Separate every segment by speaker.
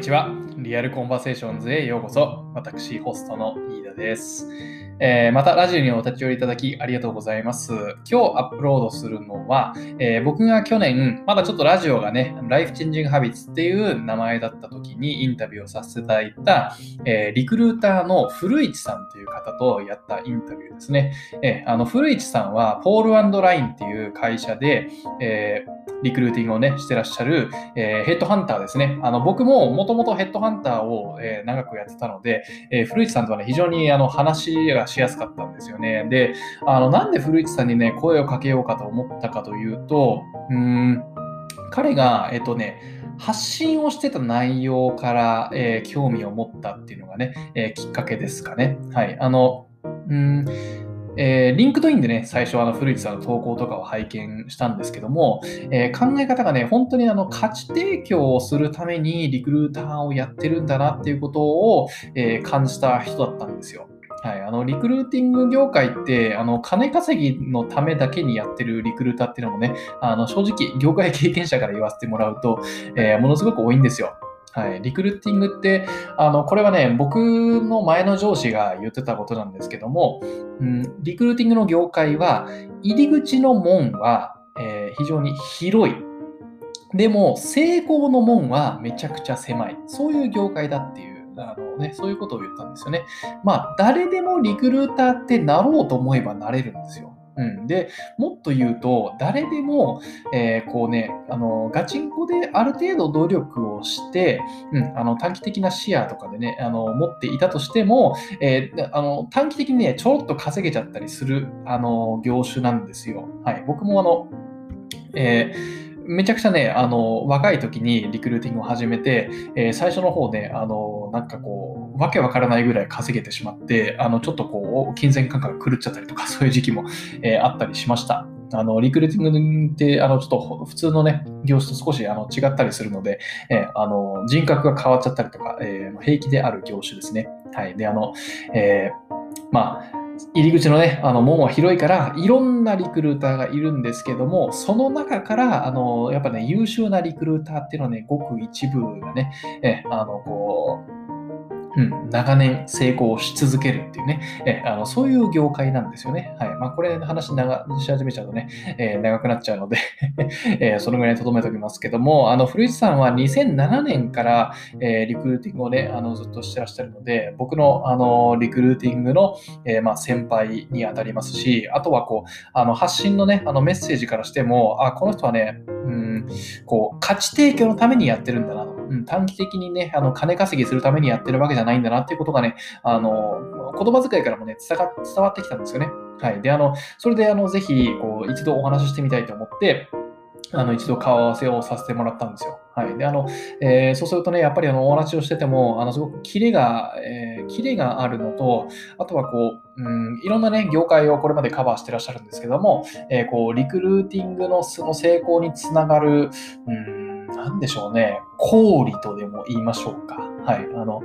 Speaker 1: にちは。リアルコンバセーションズへようこそ。私、ホストの飯田です。えー、また、ラジオにお立ち寄りいただきありがとうございます。今日アップロードするのは、えー、僕が去年、まだちょっとラジオがね、ライフチェンジングハビッツっていう名前だった時にインタビューをさせていただいた、えー、リクルーターの古市さんという方とやったインタビューですね。えあの古市さんは、ポールラインっていう会社で、えーリクルーティングをね、してらっしゃる、えー、ヘッドハンターですね。あの僕ももともとヘッドハンターを、えー、長くやってたので、えー、古市さんとはね、非常にあの話がしやすかったんですよね。で、あのなんで古市さんにね、声をかけようかと思ったかというと、うん、彼が、えっとね、発信をしてた内容から、えー、興味を持ったっていうのがね、えー、きっかけですかね。はい。あの、うんえー、リンクドインでね、最初あの古市さんの投稿とかを拝見したんですけども、えー、考え方がね、本当にあの価値提供をするためにリクルーターをやってるんだなっていうことを、えー、感じた人だったんですよ。はい、あのリクルーティング業界ってあの金稼ぎのためだけにやってるリクルーターっていうのもね、あの正直、業界経験者から言わせてもらうと、えものすごく多いんですよ。はい、リクルーティングって、あの、これはね、僕の前の上司が言ってたことなんですけども、うん、リクルーティングの業界は、入り口の門は、えー、非常に広い。でも、成功の門はめちゃくちゃ狭い。そういう業界だっていう、あのね、そういうことを言ったんですよね。まあ、誰でもリクルーターってなろうと思えばなれるんですよ。うん、でもっと言うと、誰でも、えー、こうね、あのガチンコである程度努力をして、うん、あの短期的な視野とかでね、あの持っていたとしても、えー、あの短期的にね、ちょろっと稼げちゃったりするあの業種なんですよ。はい、僕もあの、えーめちゃくちゃね、あの、若い時にリクルーティングを始めて、えー、最初の方ね、あの、なんかこう、わけわからないぐらい稼げてしまって、あの、ちょっとこう、金銭感覚が狂っちゃったりとか、そういう時期も、えー、あったりしました。あの、リクルーティングって、あの、ちょっと普通のね、業種と少しあの違ったりするので、えー、あの、人格が変わっちゃったりとか、えー、平気である業種ですね。はい。で、あの、えー、まあ、入り口のね、あの門は広いから、いろんなリクルーターがいるんですけども、その中から、あの、やっぱね、優秀なリクルーターっていうのはね、ごく一部がね、え、あの、こう、うん、長年成功し続けるっていうね、えあのそういう業界なんですよね。はい。まあ、これ話長し始めちゃうとね、えー、長くなっちゃうので えー、そのぐらいに留めておきますけども、あの、古市さんは2007年から、えー、リクルーティングをね、あのずっとしてらっしゃるので、僕のあのリクルーティングの、えまあ、先輩にあたりますし、あとはこう、あの発信のね、あのメッセージからしても、あ、この人はね、うん、こう、価値提供のためにやってるんだなと。うん、短期的にね、あの金稼ぎするためにやってるわけじゃないんだなっていうことがね、あの言葉遣いからもね伝わってきたんですよね。はい。で、あの、それで、あの、ぜひ、こう、一度お話ししてみたいと思って、あの、一度顔合わせをさせてもらったんですよ。はい。で、あの、えー、そうするとね、やっぱりあの、お話をしてても、あの、すごくキレが、えー、キレがあるのと、あとはこう、うん、いろんなね、業界をこれまでカバーしてらっしゃるんですけども、えー、こう、リクルーティングのその成功につながる、うんなんでしょうね、氷とでも言いましょうか。はい。あの、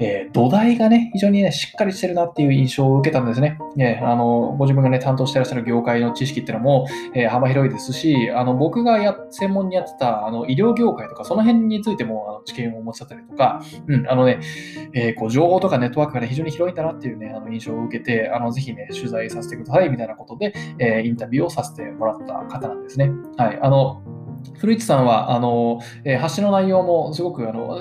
Speaker 1: えー、土台がね、非常にね、しっかりしてるなっていう印象を受けたんですね。ねあの、ご自分がね、担当してらっしゃる業界の知識っていうのも、えー、幅広いですし、あの、僕がや、専門にやってた、あの、医療業界とか、その辺についても、あの知見を持ちだったりとか、うん、あのね、え、こう、情報とかネットワークがね、非常に広いんだなっていうね、あの、印象を受けて、あの、ぜひね、取材させてください、みたいなことで、えインタビューをさせてもらった方なんですね。はい。あの、古市さんは、あの、えー、発信の内容もすごく、あの、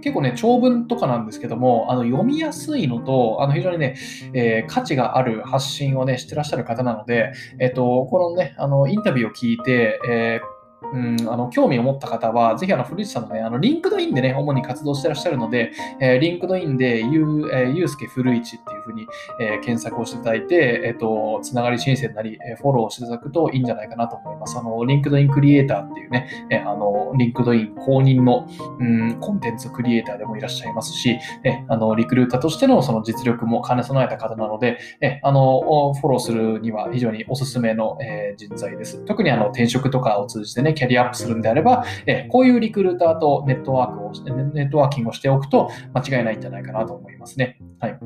Speaker 1: 結構ね、長文とかなんですけども、あの、読みやすいのと、あの、非常にね、えー、価値がある発信をね、してらっしゃる方なので、えっ、ー、と、このね、あの、インタビューを聞いて、えーうん、あの興味を持った方は、ぜひあの古市さんのね、あのリンクドインでね、主に活動してらっしゃるので、えー、リンクドインでゆう、えー、ゆうすけ古市っていうふうに、えー、検索をしていただいて、えっ、ー、と、つながり申請なり、えー、フォローしていただくといいんじゃないかなと思います。あの、リンクドインクリエイターっていうね、えー、あの、リンクドイン公認の、うん、コンテンツクリエイターでもいらっしゃいますし、えあの、リクルーターとしてのその実力も兼ね備えた方なので、えあの、フォローするには非常におすすめの、えー、人材です。特にあの、転職とかを通じてね、キャリアアップするんであれば、えこういうリクルーターとネットワークをして、ネットワーキングをしておくと間違いないんじゃないかなと思いますね。はい。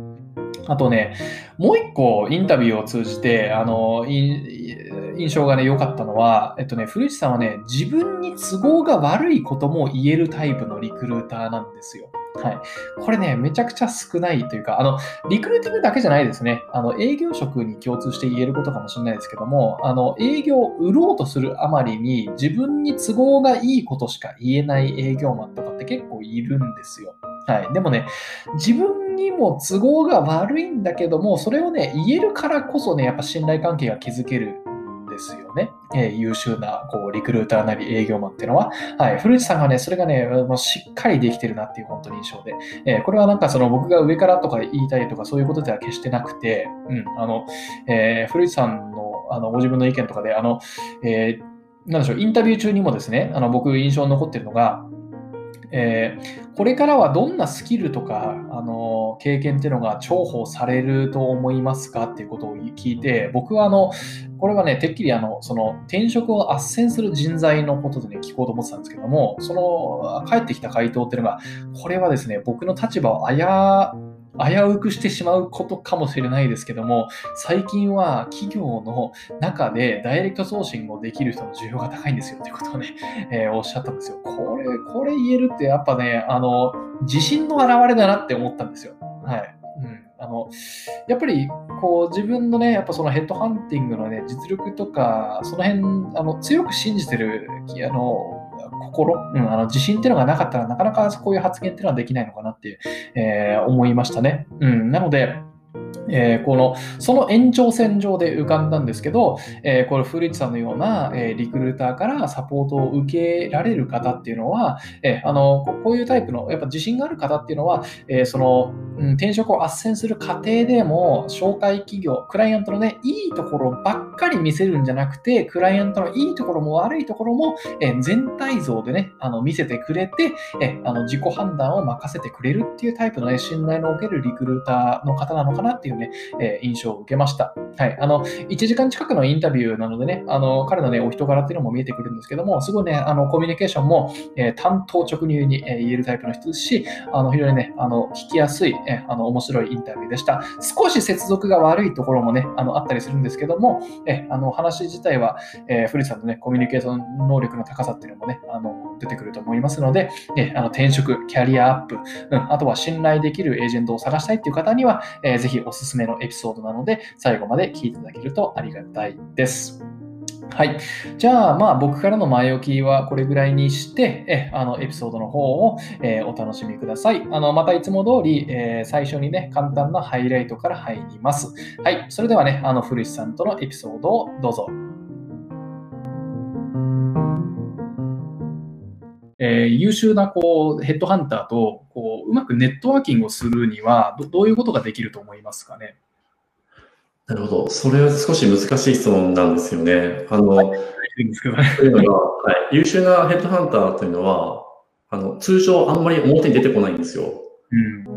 Speaker 1: あとね、もう一個インタビューを通じて、あの、印象がね、良かったのは、えっとね、古市さんはね、自分に都合が悪いことも言えるタイプのリクルーターなんですよ。はい。これね、めちゃくちゃ少ないというか、あの、リクルーティングだけじゃないですね。あの、営業職に共通して言えることかもしれないですけども、あの、営業を売ろうとするあまりに、自分に都合がいいことしか言えない営業マンとかって結構いるんですよ。はい。でもね、自分にも都合が悪いんだけども、それをね、言えるからこそね、やっぱ信頼関係が築けるですよね。えー、優秀なこうリクルーターなり営業マンっていうのは。はい。古市さんがね、それがね、もうしっかりできてるなっていう本当に印象で。えー、これはなんかその僕が上からとか言いたいとかそういうことでは決してなくて、うん、あの、えー、古市さんのあのご自分の意見とかで、あの、えー、なんでしょう、インタビュー中にもですね、あの僕印象に残ってるのが、えー、これからはどんなスキルとか、あの経験っていうのが重宝されると思いますかっていうことを聞いて、僕はあの、これはね、てっきりあの、その転職を斡旋する人材のことでね、聞こうと思ってたんですけども、その返ってきた回答っていうのが、これはですね、僕の立場を危危うくしてしまうことかもしれないですけども、最近は企業の中でダイレクト送信をできる人の需要が高いんですよってことをね、えー、おっしゃったんですよ。これ、これ言えるってやっぱね、あの、自信の表れだなって思ったんですよ。はい。うん、あのやっぱりこう自分のね、やっぱそのヘッドハンティングのね、実力とか、その辺あの強く信じてるあの心、うん、あの自信っていうのがなかったらなかなかそういう発言っていうのはできないのかなって、えー、思いましたね。うん、なので、えー、このその延長線上で浮かんだんですけど、えー、これ古市さんのような、えー、リクルーターからサポートを受けられる方っていうのは、えあのこういうタイプのやっぱ自信がある方っていうのは、えその、うん、転職を斡旋する過程でも紹介企業クライアントのねいいところばっかり見せるんじゃなくてクライアントのいいところも悪いところも、え全体像でねあの見せてくれて、えあの自己判断を任せてくれるっていうタイプの、ね、信頼のおけるリクルーターの方なのかなっていうね、え印象を受けました。はい。あの、1時間近くのインタビューなのでね、あの、彼のね、お人柄っていうのも見えてくるんですけども、すごいね、あの、コミュニケーションも、えー、担当直入に、え、言えるタイプの人ですし、あの、非常にね、あの、聞きやすい、え、あの、面白いインタビューでした。少し接続が悪いところもね、あの、あったりするんですけども、えあの、話自体は、えー、古さんのね、コミュニケーション能力の高さっていうのもね、あの、出てくると思いますので、えあの、転職、キャリアアップ、うん、あとは信頼できるエージェントを探したいっていう方には、えー、ぜひおすすめのエピソードなので、最後まで聞いていただけるとありがたいです。はい。じゃあ、まあ、僕からの前置きはこれぐらいにして、えあのエピソードの方を、えー、お楽しみください。あのまたいつも通り、えー、最初にね、簡単なハイライトから入ります。はい。それではね、あの古市さんとのエピソードをどうぞ。えー、優秀なこうヘッドハンターとこううまくネットワーキングをするにはどどういうことができると思いますかね？
Speaker 2: なるほど。それは少し難しい質問なんですよね。あの、はい、というのが、はい、優秀なヘッドハンターというのは、あの、通常あんまり表に出てこないんですよ。うん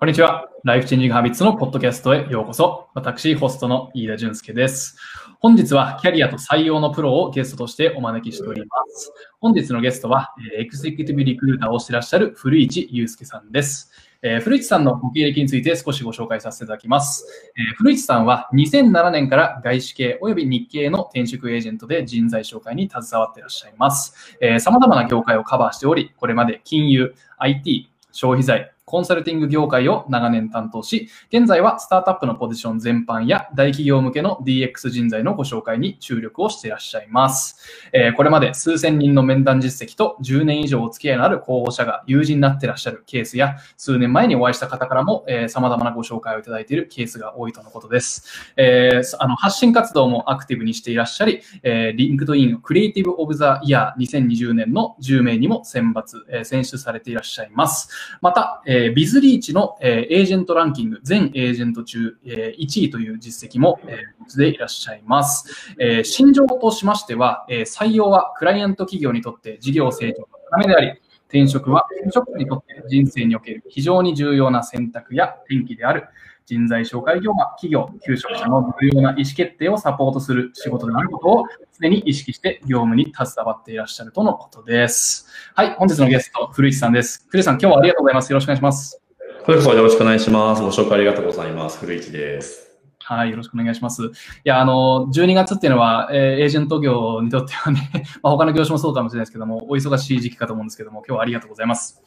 Speaker 1: こんにちは。ライフチェンジングハビッツのポッドキャストへようこそ。私、ホストの飯田淳介です。本日はキャリアと採用のプロをゲストとしてお招きしております。本日のゲストは、エクゼクティブリクルーターをしてらっしゃる古市祐介さんです。えー、古市さんのご経歴について少しご紹介させていただきます。えー、古市さんは2007年から外資系及び日系の転職エージェントで人材紹介に携わっていらっしゃいます。えー、様々な業界をカバーしており、これまで金融、IT、消費財、コンサルティング業界を長年担当し、現在はスタートアップのポジション全般や大企業向けの DX 人材のご紹介に注力をしていらっしゃいます。えー、これまで数千人の面談実績と10年以上お付き合いのある候補者が友人になっていらっしゃるケースや、数年前にお会いした方からも、えー、様々なご紹介をいただいているケースが多いとのことです。えー、あの発信活動もアクティブにしていらっしゃり、えー、リンクドインクリエイティブオブザイヤー2020年の10名にも選抜、えー、選出されていらっしゃいます。また、えー、えビズリーチの、えー、エージェントランキング、全エージェント中、えー、1位という実績も、えー、でいらっしゃいます。えー、信条としましては、えー、採用はクライアント企業にとって事業成長のためであり、転職は転職にとって人生における非常に重要な選択や転機である。人材紹介業は企業、求職者の重要な意思決定をサポートする仕事であることを常に意識して業務に携わっていらっしゃるとのことです。はい、本日のゲスト、古市さんです。古市さん、今日はありがとうございます。よろしくお願いします。
Speaker 2: これよろしくお願いします。ご紹介ありがとうございます。古市です。
Speaker 1: はい、よろしくお願いします。いや、あの、12月っていうのは、えー、エージェント業にとってはね、まあ、他の業種もそうかもしれないですけども、お忙しい時期かと思うんですけども、今日はありがとうございます。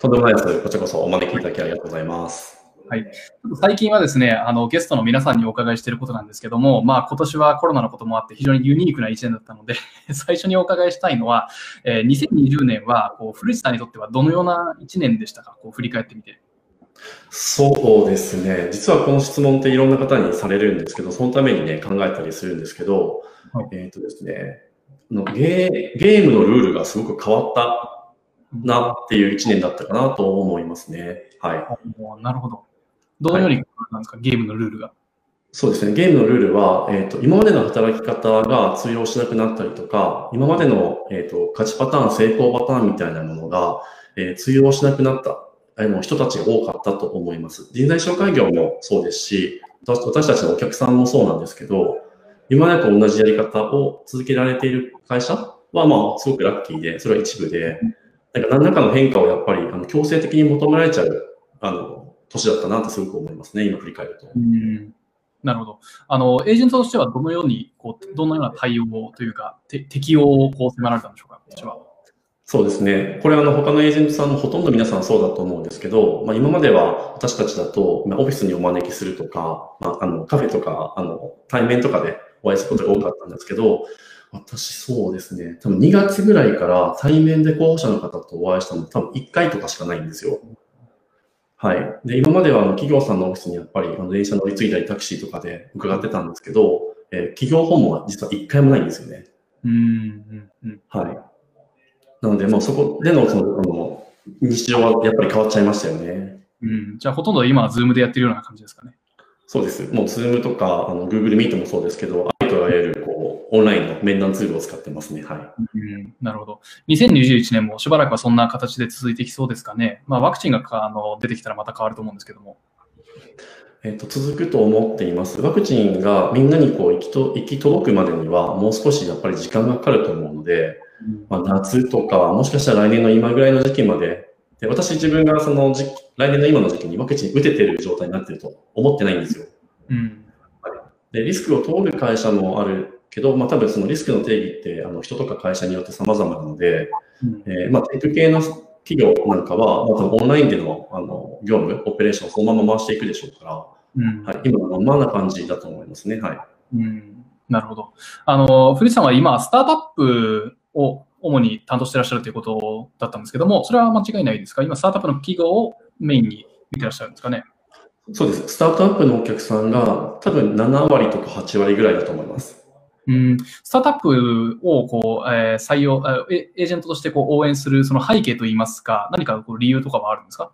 Speaker 2: とんでもないです。こちらこそお招きいただきありがとうございます。
Speaker 1: はい、最近はですね、あのゲストの皆さんにお伺いしていることなんですけども、まあ、今年はコロナのこともあって非常にユニークな1年だったので、最初にお伺いしたいのは、えー、2020年はこう古市さんにとってはどのような1年でしたか、こう振り返ってみて。
Speaker 2: そうですね。実はこの質問っていろんな方にされるんですけど、そのためにね、考えたりするんですけど、はい、えっ、ー、とですねのゲ、ゲームのルールがすごく変わったなっていう一年だったかなと思いますね。はい。
Speaker 1: なるほど。どのように変わったんですか、はい、ゲームのルールが。
Speaker 2: そうですね。ゲームのルールは、えっ、ー、と、今までの働き方が通用しなくなったりとか、今までの、えっ、ー、と、勝ちパターン、成功パターンみたいなものが、えー、通用しなくなったあの人たちが多かったと思います。人材紹介業もそうですし、私たちのお客さんもそうなんですけど、今までと同じやり方を続けられている会社は、まあ、すごくラッキーで、それは一部で、なんか何らかの変化をやっぱりあの強制的に求められちゃう、あの、年だったなとすごく思いますね、今振り返ると。
Speaker 1: うんなるほど。あの、エージェントとしてはどのように、こう、どのような対応というか、適用をこう迫られたんでしょうか、私は。
Speaker 2: そうですね。これあの他のエージェントさんもほとんど皆さんそうだと思うんですけど、まあ、今までは私たちだと、まあ、オフィスにお招きするとか、まあ、あのカフェとかあの対面とかでお会いすることが多かったんですけど、私そうですね。多分2月ぐらいから対面で候補者の方とお会いしたの多分1回とかしかないんですよ。はい。で、今まではあの企業さんのオフィスにやっぱりあの電車乗り継いだりタクシーとかで伺ってたんですけど、えー、企業訪問は実は1回もないんですよね。
Speaker 1: うん、うん、
Speaker 2: はい。なので、もうそこでのそのあの日常はやっぱり変わっちゃいましたよね。
Speaker 1: うん、じゃあ、ほとんど今は Zoom でやってるような感じですかね。
Speaker 2: そうです。もう Zoom とかあの Google Meet もそうですけど、ありとあらゆるオンラインの面談ツールを使ってますね。はい。
Speaker 1: うん、なるほど。2021年もしばらくはそんな形で続いてきそうですかね。まあ、ワクチンがあの出てきたらまた変わると思うんですけども。
Speaker 2: えっと、続くと思っています。ワクチンがみんなにこう行きと行き届くまでには、もう少しやっぱり時間がかかると思うので、まあ、夏とか、もしかしたら来年の今ぐらいの時期まで、で私自分がその時来年の今の時期にワクチン打ててる状態になってると思ってないんですよ。
Speaker 1: うん
Speaker 2: でリスクを通る会社もあるけど、まあ、多分そのリスクの定義ってあの人とか会社によって様々なので、うん、えー、まあ、テック系の企業なんかは、まあ、オンラインでのあの業務、オペレーションをそのまま回していくでしょうから、うん、はい、今のままな感じだと思いますね。はい。
Speaker 1: うん、なるほど。あの、古さんは今、スタートアップを主に担当してらっしゃるということだったんですけども、それは間違いないですか？今、スタートアップの企業をメインに見てらっしゃるんですかね？
Speaker 2: そうです。スタートアップのお客さんが多分7割とか8割ぐらいだと思います。
Speaker 1: うん、スタートアップをこう、えー、採用エ、ージェントとしてこう応援するその背景といいますか、何かこう理由とかはあるんですか？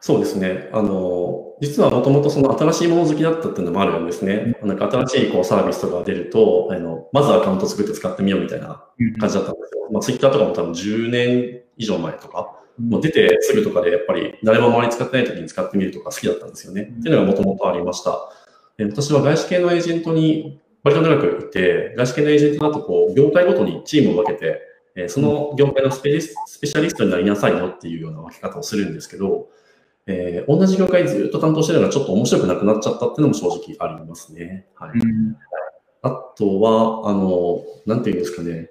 Speaker 2: そうですね。あの、実はもともとその新しいもの好きだったっていうのもあるんですね。なんか新しいこうサービスとか出ると、あの、まずアカウント作って使ってみようみたいな感じだったんですよ。まあ、ツイッターとかも多分10年以上前とか、もう出てすぐとかでやっぱり誰も周り使ってない時に使ってみるとか好きだったんですよね。っていうのがもともとありました。で私は外資系のエージェントに割と長くいて、外資系のエージェントだとこう、業界ごとにチームを分けて、えその業界のスペシャリストになりなさいよっていうような分け方をするんですけど、えー、同じ業界ずっと担当してるのがちょっと面白くなくなっちゃったっていうのも正直ありますね。はい。うん、あとは、あの、なんていうんですかね、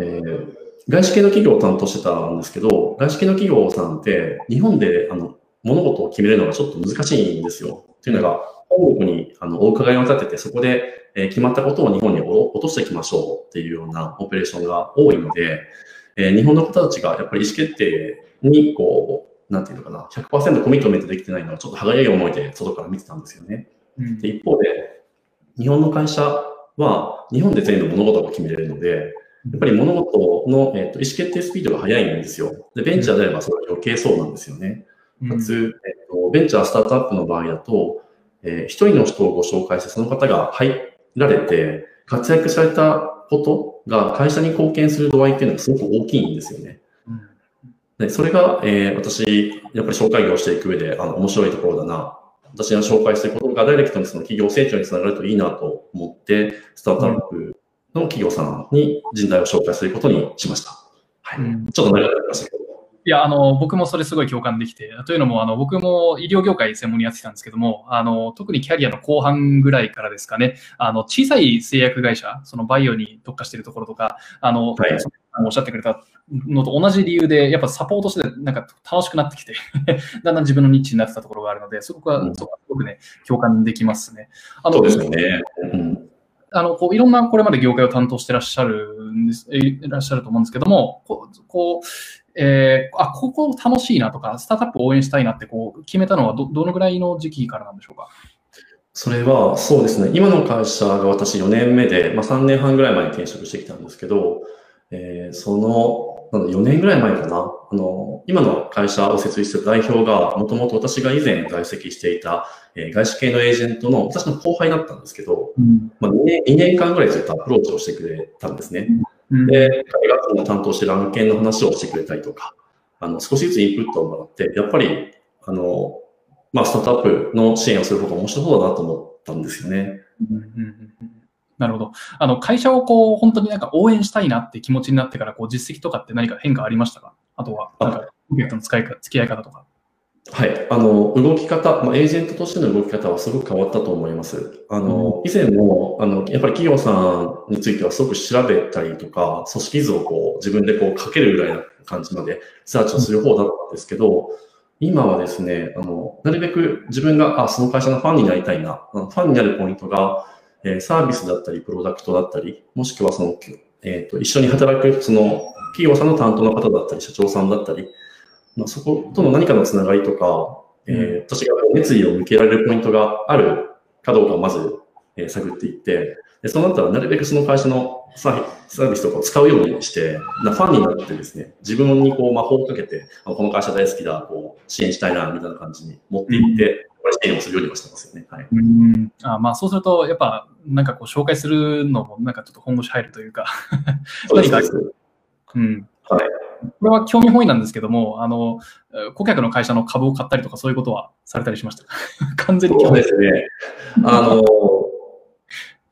Speaker 2: えー、外資系の企業を担当してたんですけど、外資系の企業さんって日本であの物事を決めるのがちょっと難しいんですよ。っていうのが、本国にあのお伺いを立てて、そこで、えー、決まったことを日本に落としていきましょうっていうようなオペレーションが多いので、えー、日本の方たちがやっぱり意思決定にこうなんていうのかな、100%コミットメントできてないのは、ちょっと歯がゆい思いで外から見てたんですよね。うん、で一方で、日本の会社は、日本で全部物事を決めれるので、やっぱり物事の、えーと、意思決定スピードが速いんですよ。で、ベンチャーであればそれは余計そうなんですよね。かつ、えーと、ベンチャー、スタートアップの場合だと、えー、一人の人をご紹介して、その方が入られて、活躍されたことが会社に貢献する度合いっていうのがすごく大きいんですよね。で、それが、えー、私、やっぱり紹介業をしていく上で、あの、面白いところだな、私が紹介することがダイレクトにその企業成長につながるといいなと思って、スタートアップの企業さんに人材を紹介することにしました。はい。うん、ちょっと長くなりましたけど。
Speaker 1: いや、あの、僕もそれすごい共感できて、というのも、あの、僕も医療業界専門にやってたんですけども、あの、特にキャリアの後半ぐらいからですかね、あの、小さい製薬会社、そのバイオに特化しているところとか、あの、はい、おっしゃってくれたのと同じ理由で、やっぱサポートしてなんか楽しくなってきて だんだん自分のニッチになってたところがあるので、そこは、すごくね、共感できますね。
Speaker 2: あのそうですよね。
Speaker 1: うんあの、こう、いろんなこれまで業界を担当してらっしゃるんです、いらっしゃると思うんですけども、こう、こうえー、あ、ここ楽しいなとか、スタートアップを応援したいなってこう決めたのはど、どのぐらいの時期からなんでしょうか？
Speaker 2: それは、そうですね。今の会社が私4年目で、まあ、3年半ぐらい前に転職してきたんですけど、えー、その、なん4年ぐらい前かな？あの、今の会社を設立した代表が、もともと私が以前在籍していた、えー、外資系のエージェントの私の後輩だったんですけど、うん、まあ2年、2年間ぐらいずっとアプローチをしてくれたんですね。うんで、彼がその担当している案件の話をしてくれたりとか、あの、少しずつインプットをもらって、やっぱり、あの、まあ、スタートアップの支援をする方が面白そうだなと思ったんですよね。うんうんうん
Speaker 1: なるほど。あの、会社をこう、本当になんか応援したいなって気持ちになってから、こう、実績とかって何か変化ありましたか？あとは、なんか、ポケットの使いか、付き合い方とか。
Speaker 2: はい。あの、動き方、まあ、エージェントとしての動き方はすごく変わったと思います。あの、以前も、あの、やっぱり企業さんについてはすごく調べたりとか、組織図をこう、自分でこう、かけるぐらいな感じまで、サーチをする方だったんですけど、今はですね、あの、なるべく自分が、あ、その会社のファンになりたいな、ファンになるポイントが、えー、サービスだったり、プロダクトだったり、もしくはその、えっ、ー、と、一緒に働く、その、企業さんの担当の方だったり、社長さんだったり、まあ、そことの何かのつながりとか、えー、私が熱意を向けられるポイントがあるかどうかをまず、えー、探っていって、でそうなったらなるべくその会社のサービスとかを使うようにして、なファンになってですね、自分にこう魔法をかけて、あこの会社大好きだ、こう支援したいな、みたいな感じに持っていって、これ支援をするようにはしてますよね。はい、
Speaker 1: うんあまあ、そうすると、やっぱ、なんかこう紹介するのも、なんかちょっと本腰入るというか
Speaker 2: そうです。
Speaker 1: うん。はい。これは興味本位なんですけども、あの、顧客の会社の株を買ったりとか、そういうことはされたりしました 完全に
Speaker 2: そうですね。あの、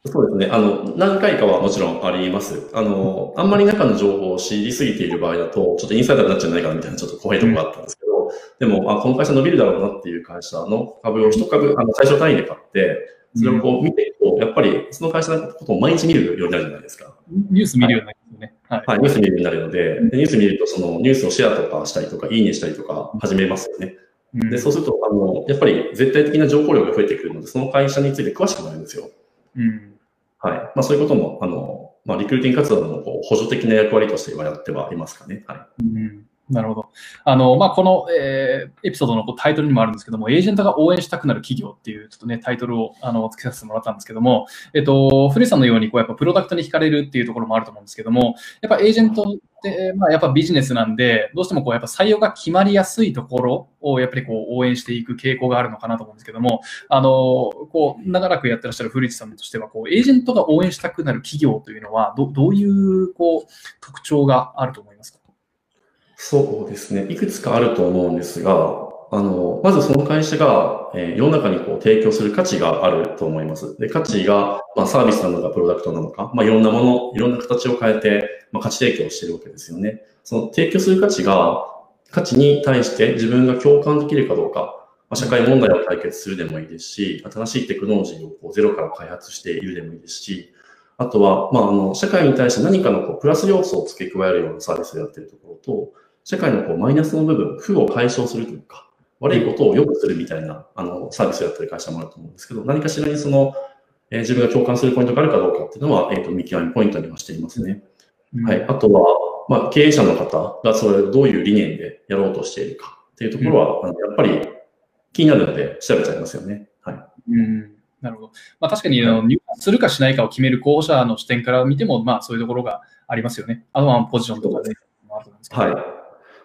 Speaker 2: そうですね。あの、何回かはもちろんあります。あの、あんまり中の情報を知りすぎている場合だと、ちょっとインサイダーになっちゃうんじゃないかなみたいなちょっと怖いところがあったんですけど、うん、でも、あ、この会社伸びるだろうなっていう会社の株を一株、あの、最小単位で買って、それをこう見ていくと、やっぱりその会社のことを毎日見るようになるじゃないですか。
Speaker 1: ニュース見るようになりますね。
Speaker 2: はい。はい、ニュース見るようになるので、ニュース見ると、そのニュースをシェアとかしたりとか、いいねしたりとか始めますよね。で、そうすると、あの、やっぱり絶対的な情報量が増えてくるので、その会社について詳しくなるんですよ。うん。はい。まあ、そういうことも、あの、まあ、リクルーティング活動のこう補助的な役割としてはやってはいますかね。はい。
Speaker 1: うんなるほど。あの、まあ、この、えー、エピソードのタイトルにもあるんですけども、エージェントが応援したくなる企業っていう、ちょっとね、タイトルを、あの、付けさせてもらったんですけども、えっと、古井さんのように、こう、やっぱプロダクトに惹かれるっていうところもあると思うんですけども、やっぱエージェントって、まあ、やっぱビジネスなんで、どうしてもこう、やっぱ採用が決まりやすいところを、やっぱりこう、応援していく傾向があるのかなと思うんですけども、あの、こう、長らくやってらっしゃる古市さんとしては、こう、エージェントが応援したくなる企業というのは、どどういう、こう、特徴があると思いますか？
Speaker 2: そうですね。いくつかあると思うんですが、あの、まずその会社が、えー、世の中にこう提供する価値があると思います。で、価値が、まあ、サービスなのかプロダクトなのか、まあ、いろんなもの、いろんな形を変えて、まあ、価値提供してるわけですよね。その提供する価値が、価値に対して自分が共感できるかどうか、まあ、社会問題を解決するでもいいですし、新しいテクノロジーをこうゼロから開発しているでもいいですし、あとは、まあ、あの、社会に対して何かのこうプラス要素を付け加えるようなサービスをやってるところと、社会のこうマイナスの部分、負を解消するというか、悪いことを良くするみたいなあのサービスをやってる会社もあると思うんですけど、何かしらにその、えー、自分が共感するポイントがあるかどうかっていうのは、えっ、ー、と、見極めポイントにはしていますね。うん、はい。あとは、まあ、経営者の方がそれをどういう理念でやろうとしているかっていうところは、うん、あのやっぱり気になるので調べちゃいますよね。はい。
Speaker 1: うんなるほど。まあ、確かに、あの、入するかしないかを決める候補者の視点から見ても、まあ、そういうところがありますよね。あとはポジションとかで、
Speaker 2: はい。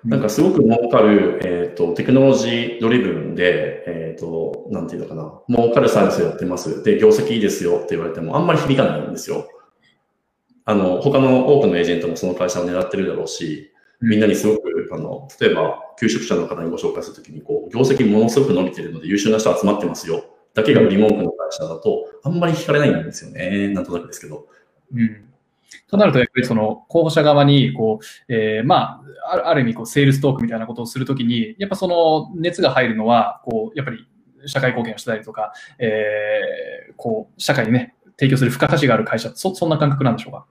Speaker 2: なんかすごく儲かる、えっ、ー、と、テクノロジードリブンで、えっ、ー、と、なんていうのかな、儲かるサービスをやってます。で、業績いいですよって言われても、あんまり響かないんですよ。あの、他の多くのエージェントもその会社を狙ってるだろうし、みんなにすごく、あの、例えば、求職者の方にご紹介するときに、こう、業績ものすごく伸びてるので優秀な人集まってますよ。だけが売り文句の会社だと、あんまり惹かれないんですよね。なんとなくですけど。
Speaker 1: うん。となると、やっぱりその候補者側に、こう、えー、まあ、ある意味、こう、セールストークみたいなことをするときに、やっぱその熱が入るのは、こう、やっぱり社会貢献をしたりとか、えー、こう、社会にね、提供する付加価値がある会社、そそんな感覚なんでしょうか？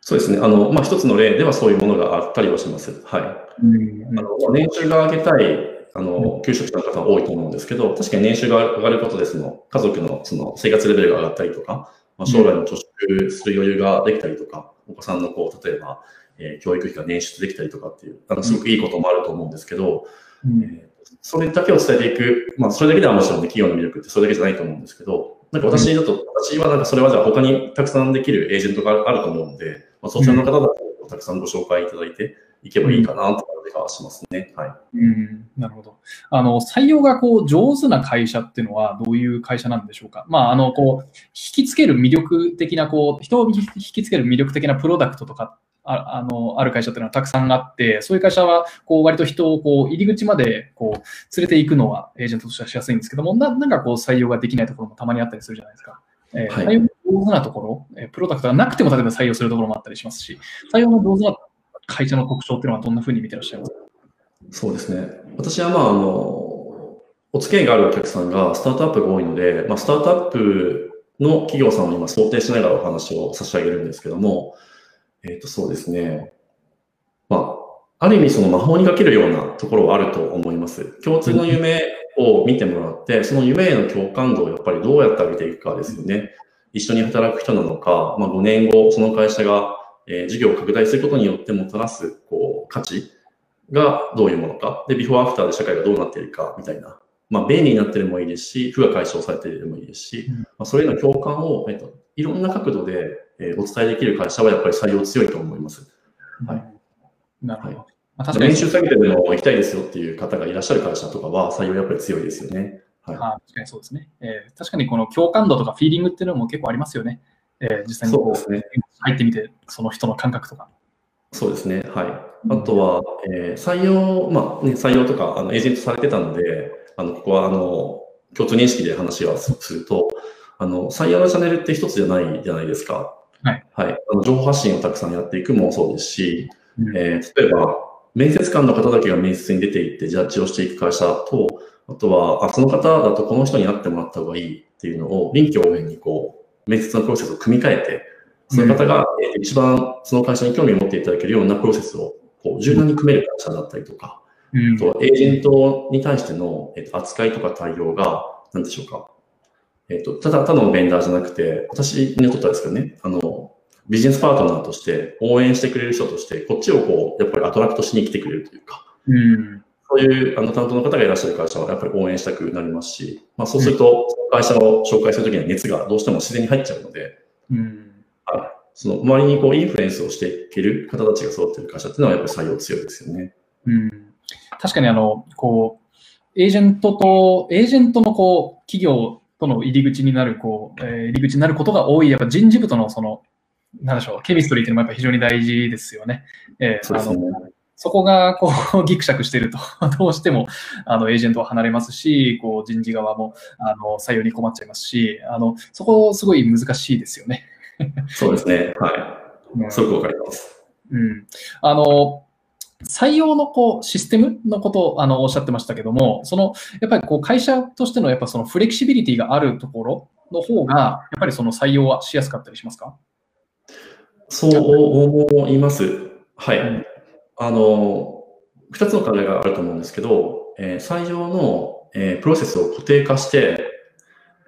Speaker 2: そうですね。あの、まあ、一つの例ではそういうものがあったりはします。はい。うん、あの年収が上げたい、あの、求職者の方多いと思うんですけど、確かに年収が上がることで、その、家族のその生活レベルが上がったりとか、まあ、将来の貯蓄する余裕ができたりとか、お子さんのこう、例えば、えー、教育費が捻出できたりとかっていう、あの、すごくいいこともあると思うんですけど、うん、えー、それだけを伝えていく、まあ、それだけではもちろんね、企業の魅力ってそれだけじゃないと思うんですけど、なんか私だと、私はなんかそれはじゃあ他にたくさんできるエージェントがあると思うんで、まあ、そちらの方だとたくさんご紹介いただいていけばいいかなという気がしますね。はい。
Speaker 1: うん、なるほど。あの、採用がこう上手な会社っていうのはどういう会社なんでしょうか？まあ、あの、こう、引きつける魅力的な、こう、人を引きつける魅力的なプロダクトとかああのある会社っていうのはたくさんあって、そういう会社はこう割と人をこう入り口までこう連れていくのはエージェントとしてはしやすいんですけども、ななんかこう採用ができないところもたまにあったりするじゃないですか。えー、採用上手なところ、えー、プロダクトがなくても例えば採用するところもあったりしますし、採用の上手な会社の特徴っていうのはどんなふうに見てらっしゃいます？か
Speaker 2: そうですね。私はまあ、あの、お付き合いがあるお客さんがスタートアップが多いので、まあ、スタートアップの企業さんを今想定しながらお話を差し上げるんですけども、えっ、ー、と、そうですね。まあ、ある意味その魔法にかけるようなところはあると思います。共通の夢を見てもらって、その夢への共感度をやっぱりどうやって上げていくかですよね。一緒に働く人なのか、まあ、5年後、その会社が、えー、事業を拡大することによってもたらす、こう、価値がどういうものか。で、ビフォーアフターで社会がどうなっているか、みたいな。まあ、便利になってるもいいですし、負が解消されているでもいいですし、まあ、それへの共感を、えっと、いろんな角度で、えー、お伝えできる会社はやっぱり採用強いと思います。はい。
Speaker 1: なるほど。はい
Speaker 2: まあ、確かに練習下げてでも行きたいですよっていう方がいらっしゃる会社とかは採用やっぱり強いですよね。
Speaker 1: はい、あ確かにそうですね、えー。確かにこの共感度とかフィーリングっていうのも結構ありますよね。えー、実際にこう、ね、入ってみて、その人の感覚とか。
Speaker 2: そうですね。はい。あとは、えー、採用、まあ、ね、採用とか、あの、エージェントされてたので、あの、ここは、あの、共通認識で話はすると、あの、採用のチャンネルって一つじゃないじゃないですか。
Speaker 1: はい。
Speaker 2: はい。あの情報発信をたくさんやっていくもそうですし、うん、えー、例えば、面接官の方だけが面接に出ていってジャッジをしていく会社と、あとは、あその方だとこの人に会ってもらった方がいいっていうのを臨機応変にこう、面接のプロセスを組み替えて、その方が一番その会社に興味を持っていただけるようなプロセスをこう柔軟に組める会社だったりとか、うん、とエージェントに対しての、えっと、扱いとか対応が、何でしょうか。えっと、ただ、ただのベンダーじゃなくて、私にとってはですけどね、あの、ビジネスパートナーとして応援してくれる人として、こっちをこう、やっぱりアトラクトしに来てくれるというか、
Speaker 1: うん、
Speaker 2: そういうあの担当の方がいらっしゃる会社はやっぱり応援したくなりますし、まあ、そうすると、会社を紹介するときには熱がどうしても自然に入っちゃうので、
Speaker 1: うん、
Speaker 2: はい、その周りにこうインフルエンスをしていける方たちが揃っている会社っていうのはやっぱり採用強いですよね。
Speaker 1: うん、確かにあの、こう、エージェントと、エージェントのこう、企業との入り口になる、こう、えー、入り口になることが多い、やっぱ人事部とのその、なんでしょう、ケミストリーっていうのもやっぱ非常に大事ですよね。えー、そ、ね、そこが、こう、ギクシャクしてると、どうしても、あの、エージェントは離れますし、こう、人事側も、あの、採用に困っちゃいますし、あの、そこ、すごい難しいですよね。
Speaker 2: そうですね。はい。すごくわかります。
Speaker 1: うん。あの、採用のこうシステムのことをあのおっしゃってましたけども、そのやっぱりこう会社としてのやっぱそのフレキシビリティがあるところの方が、やっぱりその採用はしやすかったりしますか？
Speaker 2: そう思います。はい。うん、あの、二つの考えがあると思うんですけど、えー、採用の、えー、プロセスを固定化して、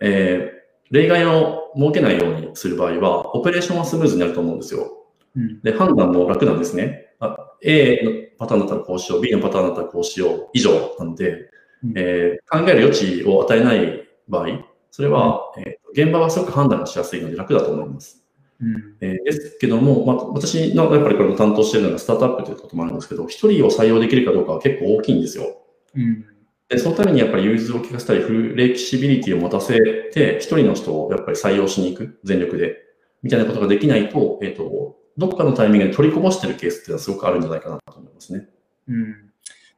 Speaker 2: えー、例外を設けないようにする場合は、オペレーションはスムーズになると思うんですよ。うん、で、判断も楽なんですね。あ A のパターンだったらこうしよう、B のパターンだったらこうしよう、以上なので、うん、えー、考える余地を与えない場合、それは、うん、えー、現場はすごく判断がしやすいので楽だと思います。うん、えー、ですけども、まあ、私のやっぱりこれも担当しているのがスタートアップということもあるんですけど、一人を採用できるかどうかは結構大きいんですよ。
Speaker 1: うん、
Speaker 2: でそのためにやっぱり融通を利かせたり、フレキシビリティを持たせて、一人の人をやっぱり採用しに行く、全力で、みたいなことができないと、えっ、ー、と、どこかのタイミングで取りこぼしてるケースっていうのはすごくあるんじゃないかなと思いますね。
Speaker 1: うん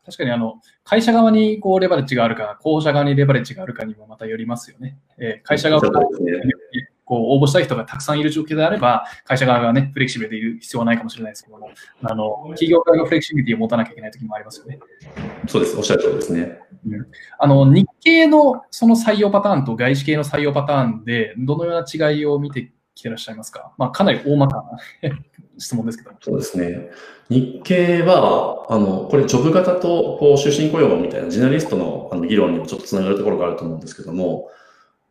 Speaker 1: 確かにあの会社側にこうレバレッジがあるか、候補者側にレバレッジがあるかにもまたよりますよね。えー、会社側が、ね、こう応募したい人がたくさんいる状況であれば、会社側がね、フレキシブルでいる必要はないかもしれないですけども、あの企業側がフレキシビリティを持たなきゃいけない時もありますよね。
Speaker 2: そうです、おっしゃる通りですね。
Speaker 1: うん、あの日系のその採用パターンと外資系の採用パターンで、どのような違いを見てきてらっしゃいますか、まあ、かなり大まかな 質問ですけど。
Speaker 2: そうですね。日経は、あの、これ、ジョブ型と、こう、終身雇用みたいな、ジェネリストのあの議論にもちょっとつながるところがあると思うんですけども、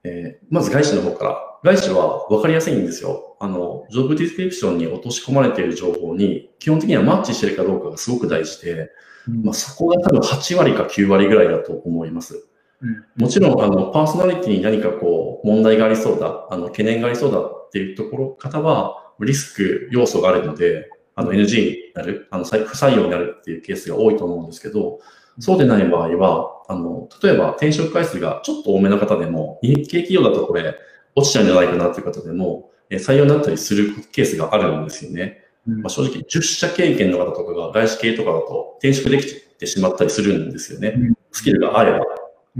Speaker 2: えー、まず外資の方から、外資は分かりやすいんですよ。あの、ジョブディスクリプションに落とし込まれている情報に、基本的にはマッチしてるかどうかがすごく大事で、うん、まあ、そこが多分8割か9割ぐらいだと思います。うん、もちろん、あの、パーソナリティに何かこう、問題がありそうだ、あの、懸念がありそうだっていうところ、方は、リスク要素があるので、あの NG になる、あの不採用になるっていうケースが多いと思うんですけど、そうでない場合は、あの、例えば転職回数がちょっと多めの方でも、日系企業だとこれ落ちちゃうんじゃないかなっていう方でも、え採用になったりするケースがあるんですよね。まあ、正直、10社経験の方とかが外資系とかだと転職できてしまったりするんですよね。スキルがあれば。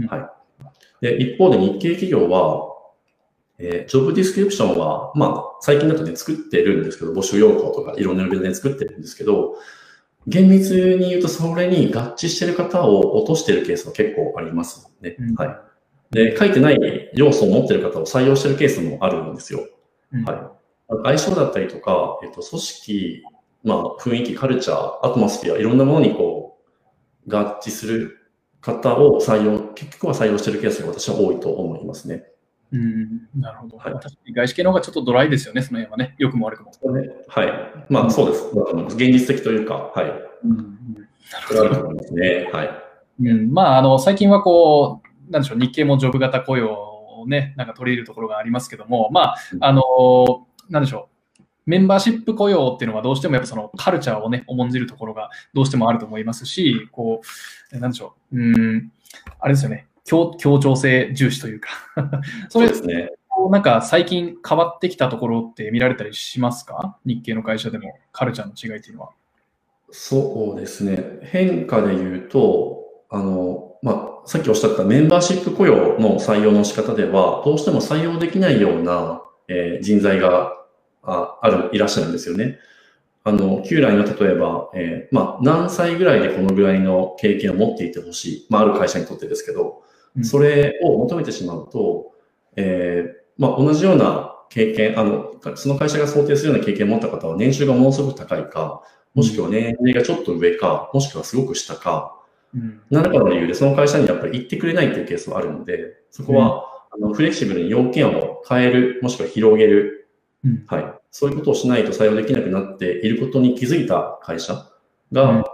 Speaker 2: はい。で、一方で日系企業は、えー、ジョブディスクリプションは、まあ、最近だとね、作ってるんですけど、募集要項とかいろんな呼びで作ってるんですけど、厳密に言うとそれに合致してる方を落としてるケースは結構ありますね。うん、はい。で、書いてない要素を持ってる方を採用してるケースもあるんですよ。うん、はい。相性だったりとか、えっと、組織、まあ、雰囲気、カルチャー、アトモスフィア、いろんなものにこう、合致する方を採用、結局は採用してるケースが私は多いと思いますね。
Speaker 1: うん、なるほど。はい、確かに外資系の方がちょっとドライですよね、その辺はね。良くも悪くも。
Speaker 2: はい。まあ、そうです。現実的というか、はい。うん、なるほど。ね。はい。
Speaker 1: うん、まあ、あの、最近はこう、なんでしょう、日系もジョブ型雇用をね、なんか取り入れるところがありますけども、まあ、あの、なんでしょう。メンバーシップ雇用っていうのはどうしてもやっぱそのカルチャーをね、重んじるところがどうしてもあると思いますし、こう、なんでしょう。うん、あれですよね。協協調性重視というか
Speaker 2: それですね。
Speaker 1: なんか最近変わってきたところって見られたりしますか？日系の会社でもカルチャーの違いっていうのは。
Speaker 2: そうですね。変化で言うと、あの、まあ、さっきおっしゃったメンバーシップ雇用の採用の仕方では、どうしても採用できないような、えー、人材があある、いらっしゃるんですよね。あの、旧来の例えば、えー、まあ、何歳ぐらいでこのぐらいの経験を持っていてほしい。まあ、ある会社にとってですけど、それを求めてしまうと、えー、まあ、同じような経験、あの、その会社が想定するような経験を持った方は年収がものすごく高いか、もしくは年齢がちょっと上か、もしくはすごく下か、うん、何らかの理由でその会社にやっぱり行ってくれないっていうケースはあるので、そこは、あのフレキシブルに要件を変える、もしくは広げる、うん、はい。そういうことをしないと採用できなくなっていることに気づいた会社が、うん、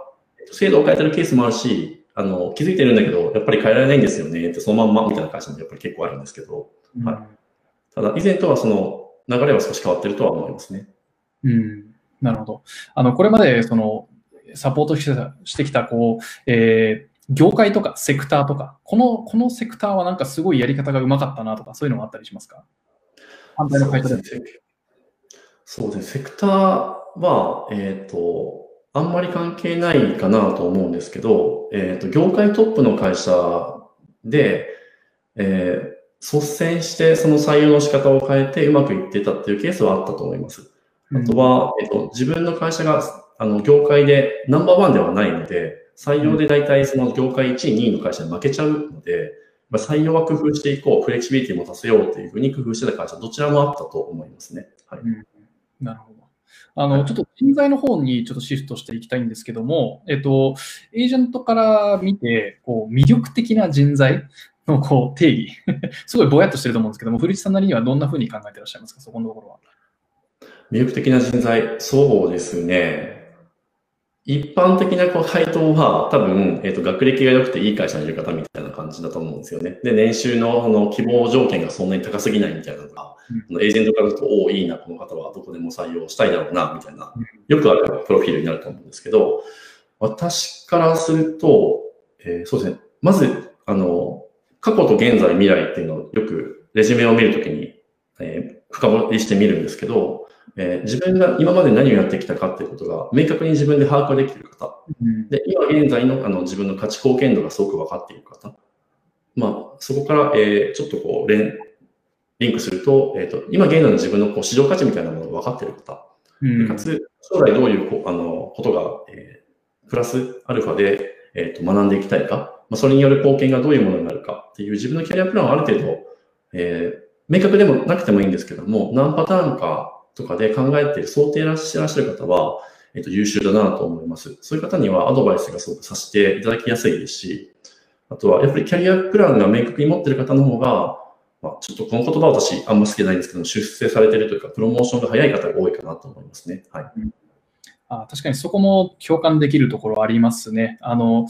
Speaker 2: 制度を変えてるケースもあるし、あの、気づいてるんだけど、やっぱり変えられないんですよねって、そのまんまみたいな会社もやっぱり結構あるんですけど、うん、はい。ただ、以前とはその流れは少し変わってるとは思いますね。
Speaker 1: うん、なるほど。あの、これまで、その、サポートしてた、してきた、こう、えー、業界とかセクターとか、この、このセクターはなんかすごいやり方がうまかったなとか、そういうのもあったりしますか？反対の会社で
Speaker 2: そうですね。セクターは、えっ、ー、と、あんまり関係ないかなと思うんですけど、えっ、ー、と、業界トップの会社で、えー、率先してその採用の仕方を変えてうまくいってたっていうケースはあったと思います。あとは、えっ、ー、と、自分の会社が、あの、業界でナンバーワンではないので、採用で大体その業界1位、2位の会社に負けちゃうので、まあ、採用は工夫していこう、フレキシビリティもさせようというふうに工夫してた会社、どちらもあったと思いますね。はい。うん、
Speaker 1: なるほど。あの、ちょっと人材の方にちょっとシフトしていきたいんですけども、えっと、エージェントから見て、こう、魅力的な人材のこう定義 すごいぼやっとしてると思うんですけども、古市さんなりにはどんなふうに考えていらっしゃいますか、そこのところは。
Speaker 2: 魅力的な人材、そうですね。一般的なこう配当は多分、えっ、ー、と、学歴が良くていい会社にいる方みたいな感じだと思うんですよね。で、年収のあの希望条件がそんなに高すぎないみたいなのが、うん、エージェントからだと、おお、いいな、この方はどこでも採用したいだろうな、みたいな、よくあるプロフィールになると思うんですけど、私からすると、えー、そうですね。まず、あの、過去と現在、未来っていうのをよくレジュメを見るときに、えー、深掘りしてみるんですけど、えー、自分が今まで何をやってきたかっていうことが明確に自分で把握できている方、うん、で今現在のあの自分の価値貢献度がすごく分かっている方、まあ、そこから、えー、ちょっとこう連リンクすると、えっ、ー、と今現在の自分のこう市場価値みたいなものが分かっている方、うん、かつ将来どういうこあのことが、えー、プラスアルファで、えーと、学んでいきたいか、まあ、それによる貢献がどういうものになるかっていう自分のキャリアプランをある程度、えー、明確でもなくてもいいんですけども、何パターンかとかで考えて、想定してらっしゃる方は、えっと、優秀だなと思います。そういう方にはアドバイスがすごくさせていただきやすいですし、あとはやっぱりキャリアプランが明確に持っている方の方が、まあ、ちょっとこの言葉私あんま好きじゃないんですけど、出世されてるというか、プロモーションが早い方が多いかなと思いますね。はい。
Speaker 1: あ確かにそこも共感できるところありますね。あの、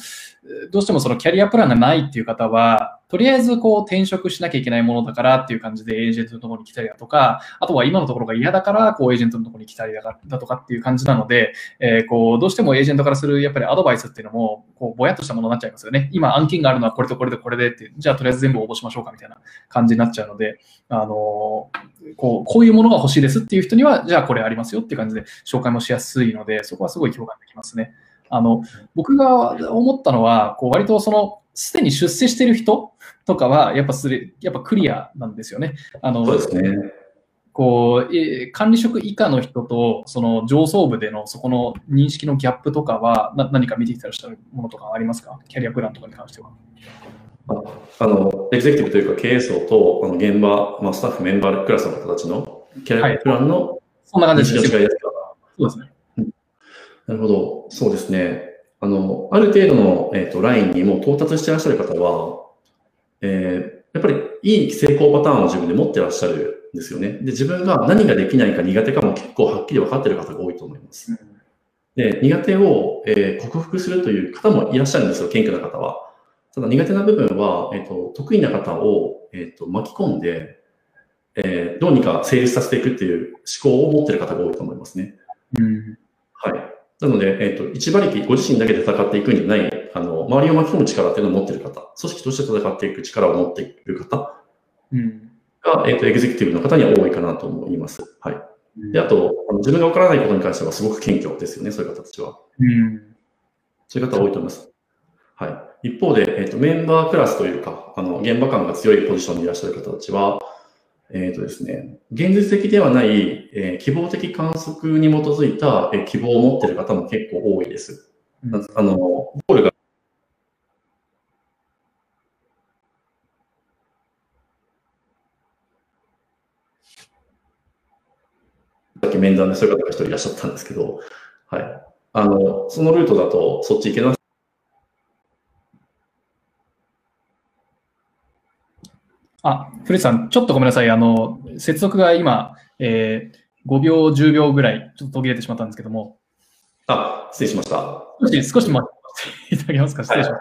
Speaker 1: どうしてもそのキャリアプランがないっていう方は、とりあえずこう転職しなきゃいけないものだからっていう感じでエージェントのところに来たりだとか、あとは今のところが嫌だからこうエージェントのところに来たりだとかっていう感じなので、えー、こうどうしてもエージェントからするやっぱりアドバイスっていうのもこうぼやっとしたものになっちゃいますよね。今案件があるのはこれとこれとこれでって、じゃあとりあえず全部応募しましょうかみたいな感じになっちゃうので、あのこうこういうものが欲しいですっていう人には、じゃあこれありますよっていう感じで紹介もしやすいので、そこはすごい共感できますね。あの僕が思ったのは、こう割とそのすでに出世してる人とかは、やっぱすれ、やっぱクリアなんですよね。あの、
Speaker 2: そうですね。
Speaker 1: こう、え管理職以下の人と、その上層部でのそこの認識のギャップとかは、な何か見てきたりしたものとかありますか？キャリアプランとかに関しては。
Speaker 2: あの、エグゼクティブというか経営層と、あの現場、まあ、スタッフ、メンバークラスの方たちのキャリアプランの、はい、
Speaker 1: そんな感じです。
Speaker 2: 違いですか？
Speaker 1: そうですね、
Speaker 2: うん。なるほど。そうですね。あの、ある程度の、えーと、ラインにも到達していらっしゃる方は、えー、やっぱりいい成功パターンを自分で持ってらっしゃるんですよね。で、自分が何ができないか苦手かも結構はっきり分かっている方が多いと思います。で、苦手を、えー、克服するという方もいらっしゃるんですよ、謙虚な方は。ただ苦手な部分は、えーと、得意な方を、えーと、巻き込んで、えー、どうにか成立させていくっていう思考を持っている方が多いと思いますね。
Speaker 1: うん、
Speaker 2: はい。なので、えっ、ー、と、一馬力、ご自身だけで戦っていくんじゃない、あの、周りを巻き込む力っていうのを持っている方、組織として戦っていく力を持っている方が、えっ、ー、と、エグゼクティブの方には多いかなと思います。はい。で、あと、あの自分がわからないことに関してはすごく謙虚ですよね、そういう方たちは。
Speaker 1: うん、
Speaker 2: そういう方多いと思います。はい。一方で、えっ、ー、と、メンバークラスというか、あの、現場感が強いポジションにいらっしゃる方たちは、えっ、ー、とですね、現実的ではない、えー、希望的観測に基づいた、えー、希望を持っている方も結構多いです。うん、あの、ゴールがさっき面談でそういう方が一人いらっしゃったんですけど、はい。あの、そのルートだとそっち行けな
Speaker 1: あ、古市さん、ちょっとごめんなさい。あの、接続が今、えー、5秒、10秒ぐらい、ちょっと途切れてしまったんですけども。
Speaker 2: あ、失礼しました。
Speaker 1: 少し、少し待っていただけますか？失礼しま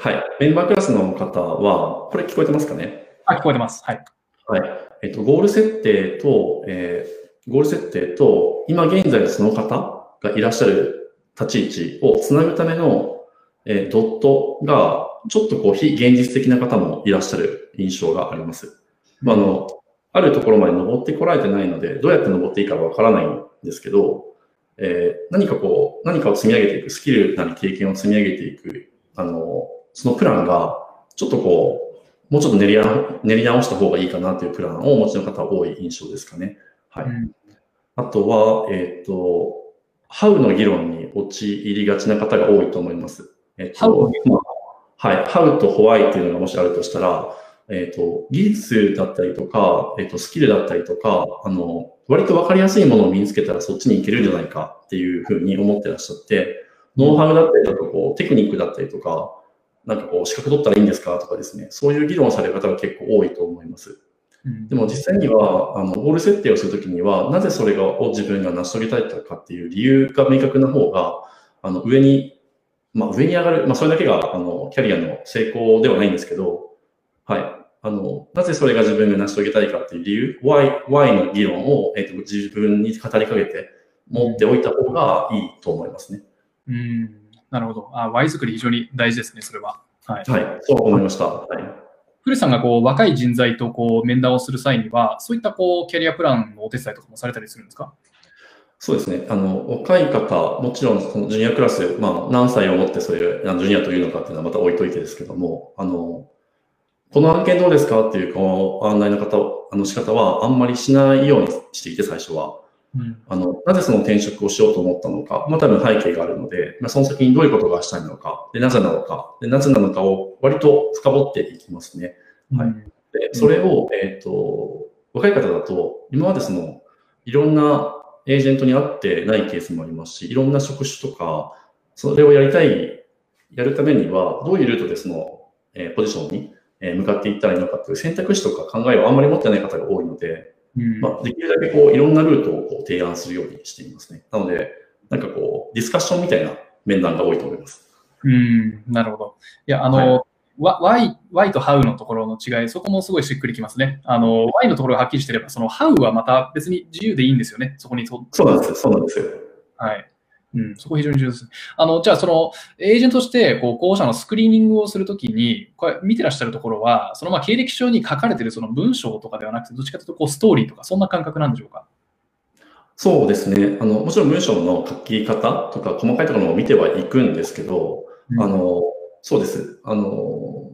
Speaker 2: す。はい。はい、メンバークラスの方は、これ聞こえてますかね？
Speaker 1: あ、聞こえてます。はい。
Speaker 2: はい。えっと、ゴール設定と、えー、ゴール設定と、今現在のその方がいらっしゃる立ち位置をつなぐための、えー、ドットが、ちょっとこう、非現実的な方もいらっしゃる印象があります。まあ、あの、あるところまで登ってこられてないので、どうやって登っていいかわからないんですけど、えー、何かこう、何かを積み上げていく、スキルなり経験を積み上げていく、あの、そのプランが、ちょっとこう、もうちょっと練り練り直した方がいいかなというプランをお持ちの方は多い印象ですかね。はい。うん、あとは、えっ、ー、と、ハウの議論に陥りがちな方が多いと思います。えっ、ー、と、まあはい。How と Why っていうのがもしあるとしたら、えっ、ー、と、技術だったりとか、えっ、ー、と、スキルだったりとか、あの、割とわかりやすいものを身につけたらそっちに行けるんじゃないかっていうふうに思ってらっしゃって、ノウハウだったりとか、こう、テクニックだったりとか、なんかこう、資格取ったらいいんですかとかですね、そういう議論をされる方が結構多いと思います。でも実際には、あの、ゴール設定をするときには、なぜそれを自分が成し遂げたいかっていう理由が明確な方が、あの、上にまあ、上に上がる、まあ、それだけが、あの、キャリアの成功ではないんですけど、はい。あの、なぜそれが自分が成し遂げたいかっていう理由、why, why の議論を、えっ、ー、と、自分に語りかけて持っておいた方がいいと思いますね。
Speaker 1: うん、なるほど。あ、why 作り非常に大事ですね、それは。はい。
Speaker 2: はい、そう思いました。はい。
Speaker 1: 古さんがこう若い人材とこう面談をする際には、そういったこうキャリアプランのお手伝いとかもされたりするんですか？
Speaker 2: そうですね。あの、若い方、もちろんそのジュニアクラス、まあ何歳をもってそういうジュニアというのかっていうのはまた置いといてですけども、あの、この案件どうですかっていうこの案内の方、あの仕方はあんまりしないようにしていて、最初は。うん、あの、なぜその転職をしようと思ったのか、まあ多分背景があるので、まあ、その先にどういうことがしたいのか、で、なぜなのか、で、なぜなのかを割と深掘っていきますね。はい。で、それを、えっ、ー、と、若い方だと、今までその、いろんなエージェントに会ってないケースもありますし、いろんな職種とか、それをやりたい、やるためには、どういうルートでその、えー、ポジションに、えー、向かっていったらいいのかという選択肢とか考えをあんまり持ってない方が多いので、うん、まあ、できるだけこういろんなルートをこう提案するようにしていますね。なので、なんかこう、ディスカッションみたいな面談が多いと思います。
Speaker 1: うん、なるほど。いや、あの、はい、Y, y と How のところの違い、そこもすごいしっくりきますね。あの、Y のところがはっきりしてれば、その How はまた別に自由でいいんですよね。そこにそ
Speaker 2: うなんですよ。そうなんですよ。
Speaker 1: はい。うん、そこ非常に重要です。あの、じゃあ、その、エージェントとして、こう、候補者のスクリーニングをするときに、これ、見てらっしゃるところは、その、まあ、経歴書に書かれているその文章とかではなくて、どっちかというと、こう、ストーリーとか、そんな感覚なんでしょうか？
Speaker 2: そうですね。あの、もちろん文章の書き方とか、細かいところも見てはいくんですけど、うん、あの、そうです。あの、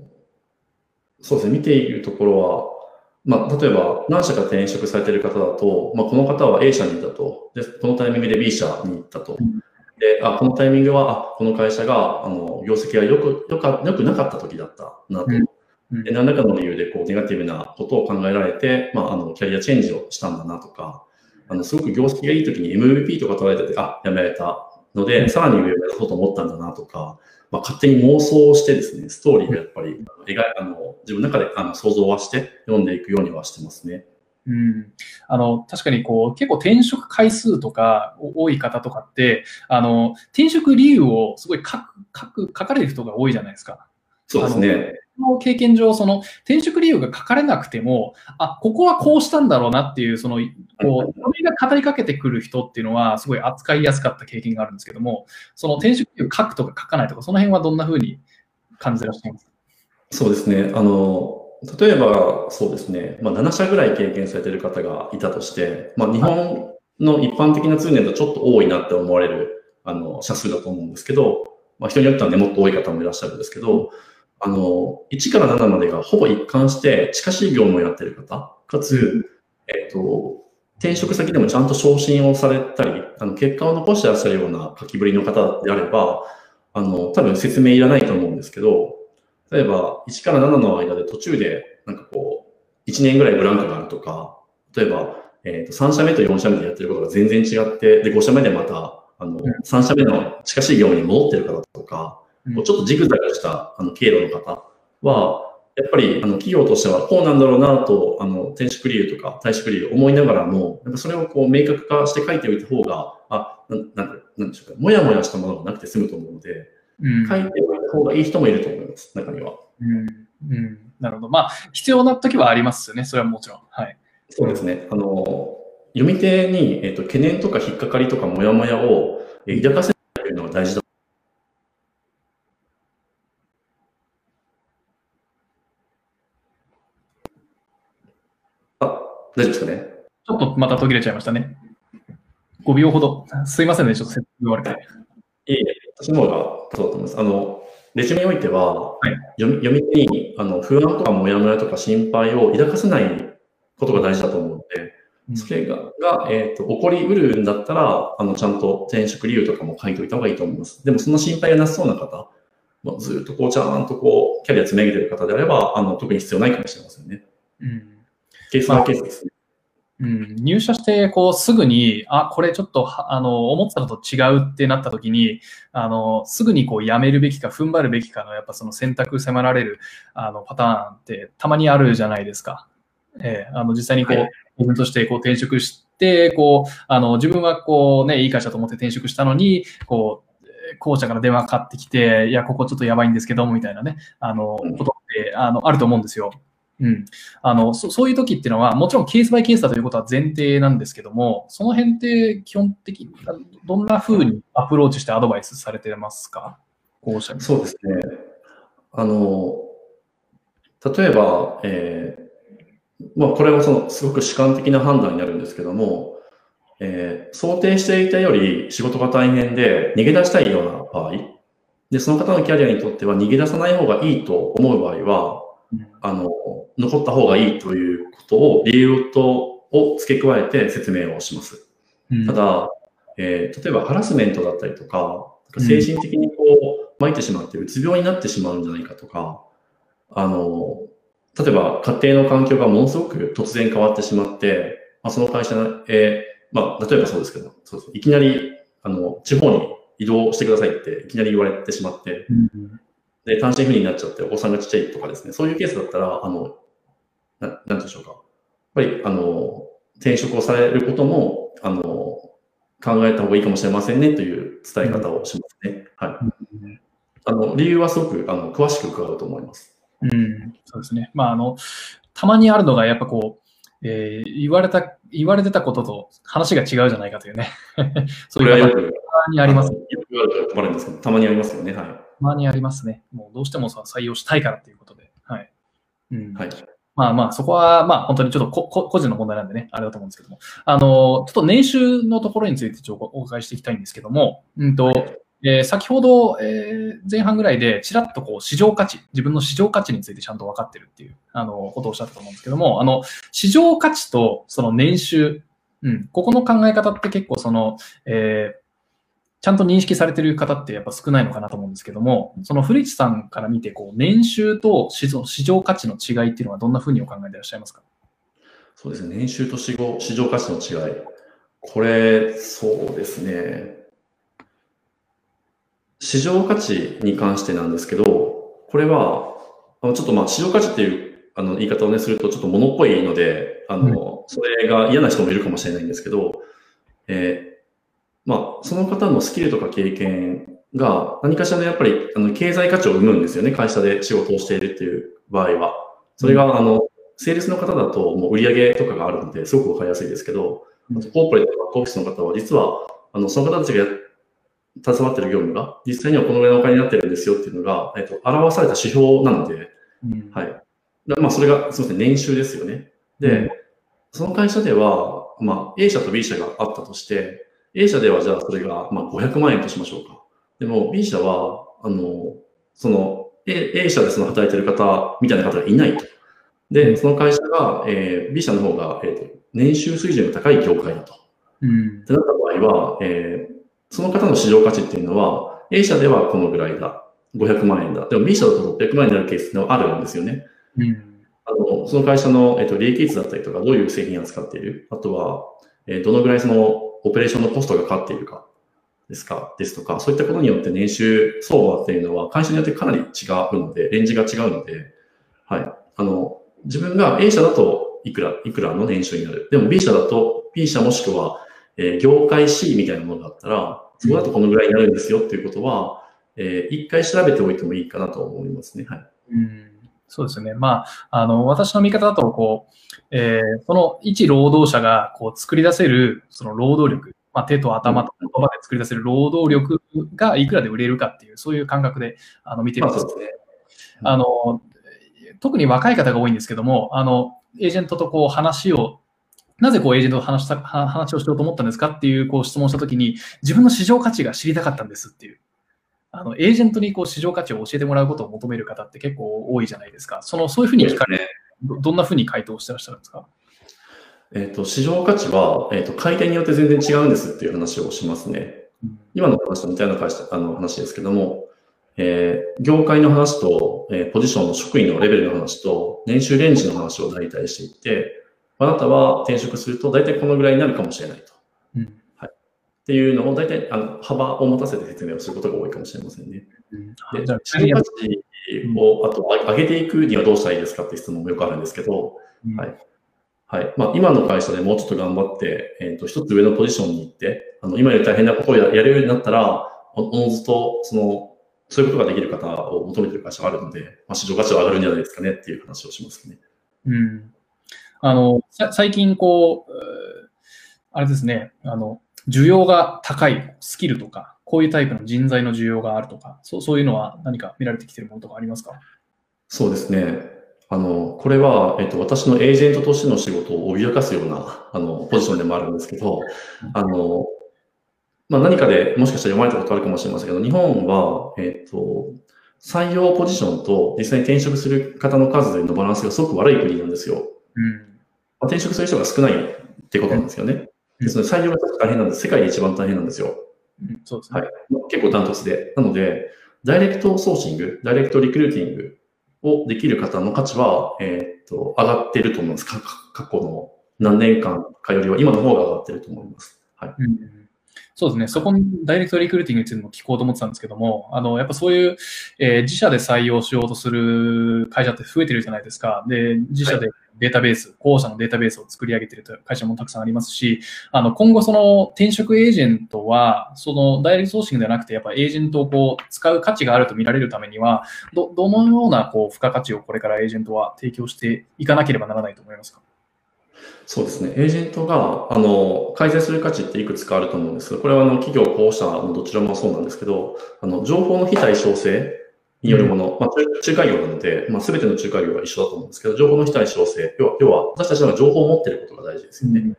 Speaker 2: そうですね。見ているところは、まあ、例えば何社か転職されている方だと、まあ、この方は A 社にいたと。で、このタイミングで B 社に行ったと。で、あ、このタイミングは、あ、この会社が、あの、業績がよく、よか、よくなかった時だったなと。うん、で、何らかの理由で、こう、ネガティブなことを考えられて、まあ、あの、キャリアチェンジをしたんだなとか、あの、すごく業績がいい時に MVP とか取られてて、あ、辞められたので、さらに上を目指そうと思ったんだなとか、まあ、勝手に妄想してですね、ストーリーがやっぱり描あの自分の中であの想像はして読んでいくようにはしてますね。
Speaker 1: うん、あの確かにこう結構転職回数とか多い方とかってあの転職理由をすごい書く書く書かれる人が多いじゃないですか。
Speaker 2: そうですね。
Speaker 1: の経験上、その転職理由が書かれなくても、あ、ここはこうしたんだろうなっていう、その、こう、それが語りかけてくる人っていうのは、すごい扱いやすかった経験があるんですけども、その転職理由書くとか書かないとか、その辺はどんなふうに感じてらっしゃいます？か
Speaker 2: そうですね。あの、例えば、そうですね、まあ、7社ぐらい経験されている方がいたとして、まあ、日本の一般的な通年とちょっと多いなって思われる、あの、社数だと思うんですけど、まあ、人によってはね、もっと多い方もいらっしゃるんですけど、あの、1から7までがほぼ一貫して近しい業務をやっている方、かつ、えっと、転職先でもちゃんと昇進をされたり、あの、結果を残してらっしゃるような書きぶりの方であれば、あの、多分説明いらないと思うんですけど、例えば、1から7の間で途中で、なんかこう、1年ぐらいブランクがあるとか、例えば、えっ、ー、と、3社目と4社目でやってることが全然違って、で、5社目でまた、あの、3社目の近しい業務に戻ってる方とか、うちょっとジグザグしたあの経路の方は、やっぱりあの企業としてはこうなんだろうなと、あの転職理由とか退職理由思いながらも、やっぱそれをこう明確化して書いておいた方が、あ、ななんなんでしょうか、もやもやしたものがなくて済むと思うので、うん、書いておいた方がいい人もいると思います、中には。
Speaker 1: うん、うん、なるほど。まあ、必要な時はありますよね、それはもちろん。はい。
Speaker 2: そうですね。あの、読み手に、えーと、懸念とか引っかかりとかもやもやを抱かせるのが大事だ大丈夫ですかね？
Speaker 1: ちょっとまた途切れちゃいましたね。5秒ほど。すいませんね、ちょっと説明悪くて。
Speaker 2: いえいえ、私の方がそうだと思います。あの、レジュメにおいては、はい、読み読み手にあの不安とかモヤモヤとか心配を抱かせないことが大事だと思うので、うん、それがが、えーと、起こりうるんだったらあの、ちゃんと転職理由とかも書いておいた方がいいと思います。でも、その心配がなさそうな方、まあ、ずっとこうちゃんとこうキャリア積み上げてる方であればあの、特に必要ないかもしれませんね。うんケースバケースですね。
Speaker 1: うん、入社してこうすぐに、あ、これちょっとあの思ってたのと違うってなった時に、あのすぐにこうやめるべきか踏ん張るべきかのやっぱその選択迫られるあのパターンってたまにあるじゃないですか。えー、あの実際にこう、はい、自分としてこう転職して、こうあの自分はこうね、いい会社と思って転職したのに、こう校舎から電話かかってきて、いや、ここちょっとやばいんですけども、みたいなね、あの、ことってあのあると思うんですよ。うん、あのそそういう時っていうのは、もちろんケースバイケースだということは前提なんですけども、その辺って基本的にどんなふうにアプローチしてアドバイスされてますか？
Speaker 2: そうですね。あの、例えば、えー、まあ、これはそのすごく主観的な判断になるんですけども、えー、想定していたより仕事が大変で逃げ出したいような場合、で、その方のキャリアにとっては逃げ出さない方がいいと思う場合は、あの、残った方がいいということを、理由と、を付け加えて説明をします。ただ、えー、例えばハラスメントだったりとか、精神的にこう、巻いてしまって、うつ病になってしまうんじゃないかとか、あの、例えば家庭の環境がものすごく突然変わってしまって、まあ、その会社の、えー、まあ、例えばそうですけど、そうです。いきなり、あの、地方に移動してくださいっていきなり言われてしまって、で、単身赴任になっちゃってお子さんがちっちゃいとかですね、そういうケースだったら、あの、ななんでしょうか。やっぱり、あの、転職をされることも、あの、考えた方がいいかもしれませんねという伝え方をしますね。はい。あの、理由はすごく、あの、詳しく伺うと思います。
Speaker 1: うん、そうですね。まあ、あの、たまにあるのが、やっぱこう、えー、言われた、言われてたことと話が違うじゃないかというね。
Speaker 2: そういうた
Speaker 1: まにあります。よ
Speaker 2: く言われたら困るんですけど、たまにありますよね。はい。た
Speaker 1: まにありますね。もうどうしてもさ採用したいからということで。はい。
Speaker 2: うん。はい。
Speaker 1: まあまあ、そこは、まあ本当にちょっとここ個人の問題なんでね、あれだと思うんですけども。あの、ちょっと年収のところについてちょっとお伺いしていきたいんですけども、うんと、えー、先ほど、えー、前半ぐらいで、ちらっとこう、市場価値、自分の市場価値についてちゃんと分かってるっていう、あの、ことをおっしゃったと思うんですけども、あの、市場価値とその年収、うん、ここの考え方って結構その、えー、ちゃんと認識されてる方ってやっぱ少ないのかなと思うんですけども、その古市さんから見て、こう、年収と市場価値の違いっていうのはどんなふうにお考えでいらっしゃいますか？
Speaker 2: そうですね。年収と市場市場価値の違い。これ、そうですね。市場価値に関してなんですけど、これは、あのちょっとまあ市場価値っていうあの言い方をね、するとちょっと物っぽいので、あの、それが嫌な人もいるかもしれないんですけど、えー、まあ、その方のスキルとか経験が何かしらのやっぱりあの経済価値を生むんですよね、会社で仕事をしているっていう場合は。それが、あの、セールスの方だともう売り上げとかがあるので、すごくわかりやすいですけど、コーポレートとかオフィスの方は実は、あの、その方たちが携わってる業務が、実際にはこのぐらいのお金になってるんですよっていうのが、えっと、表された指標なので、うん、はい。まあ、それが、すみません、年収ですよね。で、うん、その会社では、まあ、A 社と B 社があったとして、A 社ではじゃあそれが、まあ、500万円としましょうか。でも、B 社は、あの、その、A, A 社でその働いてる方みたいな方がいないと。で、その会社が、えー、B 社の方が、えーと、年収水準が高い業界だと。うん、ってなった場合は、えー、その方の市場価値っていうのは、A 社ではこのぐらいだ。500万円だ。でも B 社だと600万円になるケースってあるんですよね。うん、あのその会社の、えっと、利益率だったりとか、どういう製品を使っている。あとは、えー、どのぐらいそのオペレーションのコストがかかっているかですか、ですとか、そういったことによって年収相場っていうのは会社によってかなり違うので、レンジが違うので、はい。あの、自分が A 社だといくら、いくらの年収になる。でも B 社だと B 社もしくはえー、業界 C みたいなものがあったら、そこだとこのぐらいになるんですよっていうことは、えー、一回調べておいてもいいかなと思いますね。はい。
Speaker 1: うんそうですね。まあ、あの、私の見方だと、こう、えー、その一労働者がこう作り出せる、その労働力、まあ、手と頭と言葉で作り出せる労働力がいくらで売れるかっていう、そういう感覚であの見てるんです、ね、あの、特に若い方が多いんですけども、あの、エージェントとこう話をなぜこうエージェントと話した話をしようと思ったんですかっていうこう質問したときに、自分の市場価値が知りたかったんですっていう。あのエージェントにこう市場価値を教えてもらうことを求める方って結構多いじゃないですか。そのそういうふうに聞かれ、ね、どんなふうに回答してらっしゃるんですか？
Speaker 2: えっ、ー、と、市場価値は、えっ、ー、と、買い手によって全然違うんですっていう話をしますね。うん、今の話と似たような会社あの話ですけども、えー、業界の話と、えー、ポジションの職員のレベルの話と、年収レンジの話を大体していって、あなたは転職すると大体このぐらいになるかもしれないと。うん、はい、っていうのを大体あの幅を持たせて説明をすることが多いかもしれませんね。うん、で、価値をあと上げていくにはどうしたらいいですかって質問もよくあるんですけど、うん、はい。はいまあ、今の会社でもうちょっと頑張って、えっ、ー、と、一つ上のポジションに行って、あの、今より大変なことをややれるようになったら、おのずと、その、そういうことができる方を求めてる会社があるので、まあ、市場価値は上がるんじゃないですかねっていう話をしますね。
Speaker 1: うん。あの、最近こう、あれですね、あの、需要が高いスキルとか、こういうタイプの人材の需要があるとか、そうそういうのは何か見られてきているものとかありますか？
Speaker 2: そうですね。あの、これは、えっと、私のエージェントとしての仕事を脅かすような、あの、ポジションでもあるんですけど、あの、まあ、何かでもしかしたら読まれたことあるかもしれませんけど、日本は、えっと、採用ポジションと実際に転職する方の数のバランスがすごく悪い国なんですよ。
Speaker 1: うん。
Speaker 2: まあ、転職する人が少ないってことなんですよね。
Speaker 1: うん
Speaker 2: ですので、採用が大変なんです。世界で一番大変なんですよ。
Speaker 1: うんそうですね。
Speaker 2: はい。結構ダントツで。なので、ダイレクトソーシング、ダイレクトリクルーティングをできる方の価値は、えーっと、上がっていると思います。か過去の何年間かよりは、今の方が上がっていると思います。はい。
Speaker 1: うんそうですね。そこにダイレクトリクルーティングについても聞こうと思ってたんですけども、あの、やっぱそういう、えー自社で採用しようとする会社って増えてるじゃないですか。で、自社でデータベース、候補者のデータベースを作り上げてるという会社もたくさんありますし、あの、今後その転職エージェントは、そのダイレクトソーシングではなくて、やっぱエージェントをこう使う価値があると見られるためには、ど、どのようなこう付加価値をこれからエージェントは提供していかなければならないと思いますか？
Speaker 2: そうですね。エージェントが、あの、改善する価値っていくつかあると思うんですけど、これはあの、企業、候補者のどちらもそうなんですけど、あの、情報の非対称性によるもの、まあ、中仲介業なので、まあ、すべての仲介業が一緒だと思うんですけど、情報の非対称性、要は、要は私たちが情報を持っていることが大事ですよね。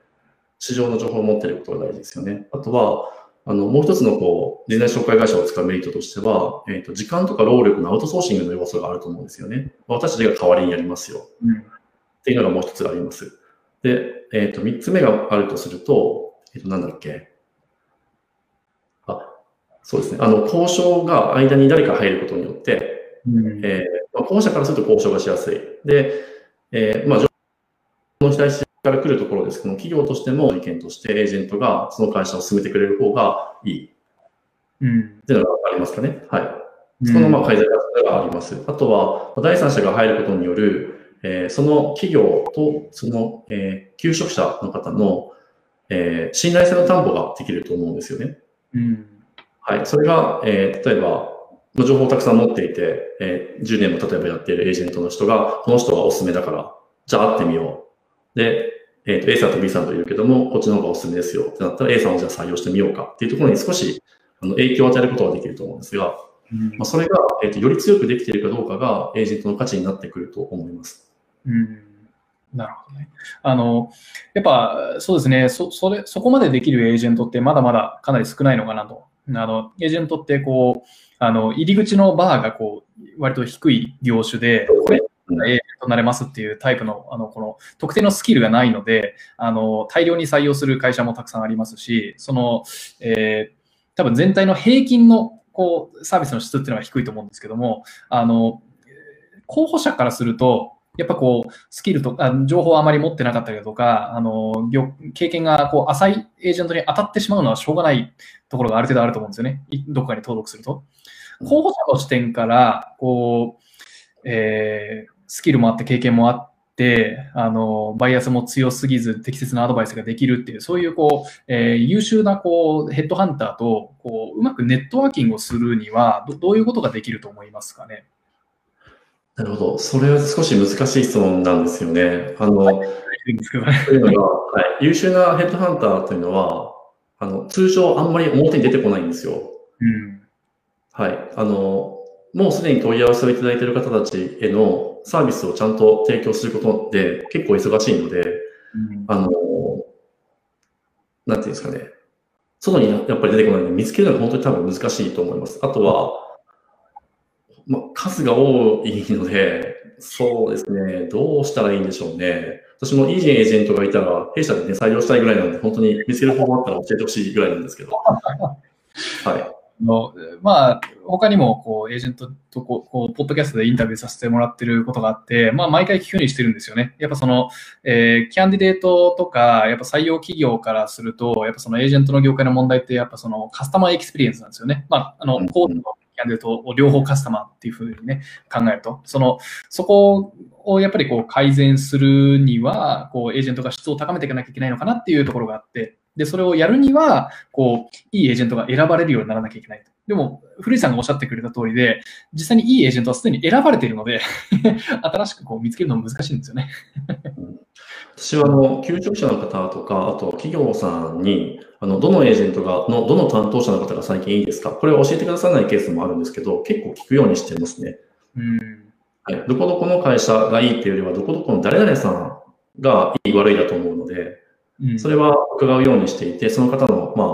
Speaker 2: 市場の情報を持っていることが大事ですよね。あとは、あの、もう一つのこう、人材紹介会社を使うメリットとしては、えっ、と、時間とか労力のアウトソーシングの要素があると思うんですよね。私たちが代わりにやりますよ。
Speaker 1: うん
Speaker 2: っていうのがもう一つあります。で、えっ、と、三つ目があるとすると、えっ、と、なんだっけ。あ、そうですね。あの、交渉が間に誰か入ることによって、
Speaker 1: うん
Speaker 2: えーまあ、候補者からすると交渉がしやすい。で、えーまあ、情報の期待値から来るところですけども、企業としても意見としてエージェントがその会社を進めてくれる方がいい
Speaker 1: うん
Speaker 2: っていうのがありますかね。はい。そこのまあ改善があります。あとは、第三者が入ることによる、えーその企業とその、えー求職者の方の、えー信頼性の担保ができると思うんですよね。
Speaker 1: うん
Speaker 2: はい。それが、えー例えば、まあ情報をたくさん持っていて、えー10年も例えばやっているエージェントの人が、この人がおすすめだから、じゃあ会ってみよう。で、えーと A さんと B さんといるけども、こっちの方がおすすめですよってなったら A さんをじゃあ採用してみようかっていうところに少しあの影響を与えることができると思うんですが、
Speaker 1: うん
Speaker 2: まあ、それが、えーとより強くできているかどうかがエージェントの価値になってくると思います。
Speaker 1: うんなるほどね。あの、やっぱそうですね、そそれそこまでできるエージェントってまだまだかなり少ないのかなと。あの、エージェントってこう、あの、入り口のバーがこう、割と低い業種で、これ、エージェントになれますっていうタイプの、あの、この特定のスキルがないので、あの、大量に採用する会社もたくさんありますし、その、えー多分全体の平均の、こう、サービスの質っていうのは低いと思うんですけども、あの、候補者からすると、やっぱこう、スキルとか、情報をあまり持ってなかったりだとか、あの、経験がこう浅いエージェントに当たってしまうのはしょうがないところがある程度あると思うんですよね。どこかに登録すると。候補者の視点から、こう、えースキルもあって経験もあって、あの、バイアスも強すぎず適切なアドバイスができるっていう、そういうこう、えー優秀なこう、ヘッドハンターと、こう、うまくネットワーキングをするには、どどういうことができると思いますかね？
Speaker 2: なるほど。それは少し難しい質問なんですよね。あの、
Speaker 1: いい。
Speaker 2: というのが、はい、優秀なヘッドハンターというのは、あの、通常あんまり表に出てこないんですよ。
Speaker 1: うん。
Speaker 2: はい。あの、もうすでに問い合わせをいただいている方たちへのサービスをちゃんと提供することで結構忙しいので、
Speaker 1: うん
Speaker 2: あの、なんていうんですかね。外にやっぱり出てこないので見つけるのが本当に多分難しいと思います。あとは、まあ、数が多いので、そうですね。どうしたらいいんでしょうね。私もいいエージェントがいたら、弊社でね、採用したいぐらいなんで、本当に見つける方法あったら教えてほしいぐらいなんですけど。はい。
Speaker 1: のまあ、他にもこうエージェントとこうこうポッドキャストでインタビューさせてもらってることがあって、まあ、毎回聞くようにしてるんですよね。やっぱその、えー candidate とか、やっぱ採用企業からすると、やっぱそのエージェントの業界の問題って、やっぱそのカスタマーエクスペリエンスなんですよね。まあ、あの、
Speaker 2: うん
Speaker 1: コードと candidate を両方カスタマーっていうふうにね、考えると、その、そこをやっぱりこう改善するには、こうエージェントが質を高めていかなきゃいけないのかなっていうところがあって、で、それをやるには、こう、いいエージェントが選ばれるようにならなきゃいけないと。でも、古市さんがおっしゃってくれた通りで、実際にいいエージェントはすでに選ばれているので、新しくこう見つけるのも難しいんですよね。
Speaker 2: 私はあの、求職者の方とか、あと企業さんに、あの、どのエージェントが、の、どの担当者の方が最近いいですか？これを教えてくださらないケースもあるんですけど、結構聞くようにしてますね。
Speaker 1: うん。
Speaker 2: はい、どこどこの会社がいいっていうよりは、どこどこの誰々さんがいい悪いだと思うので、うん、それは伺うようにしていて、その方の、まあ、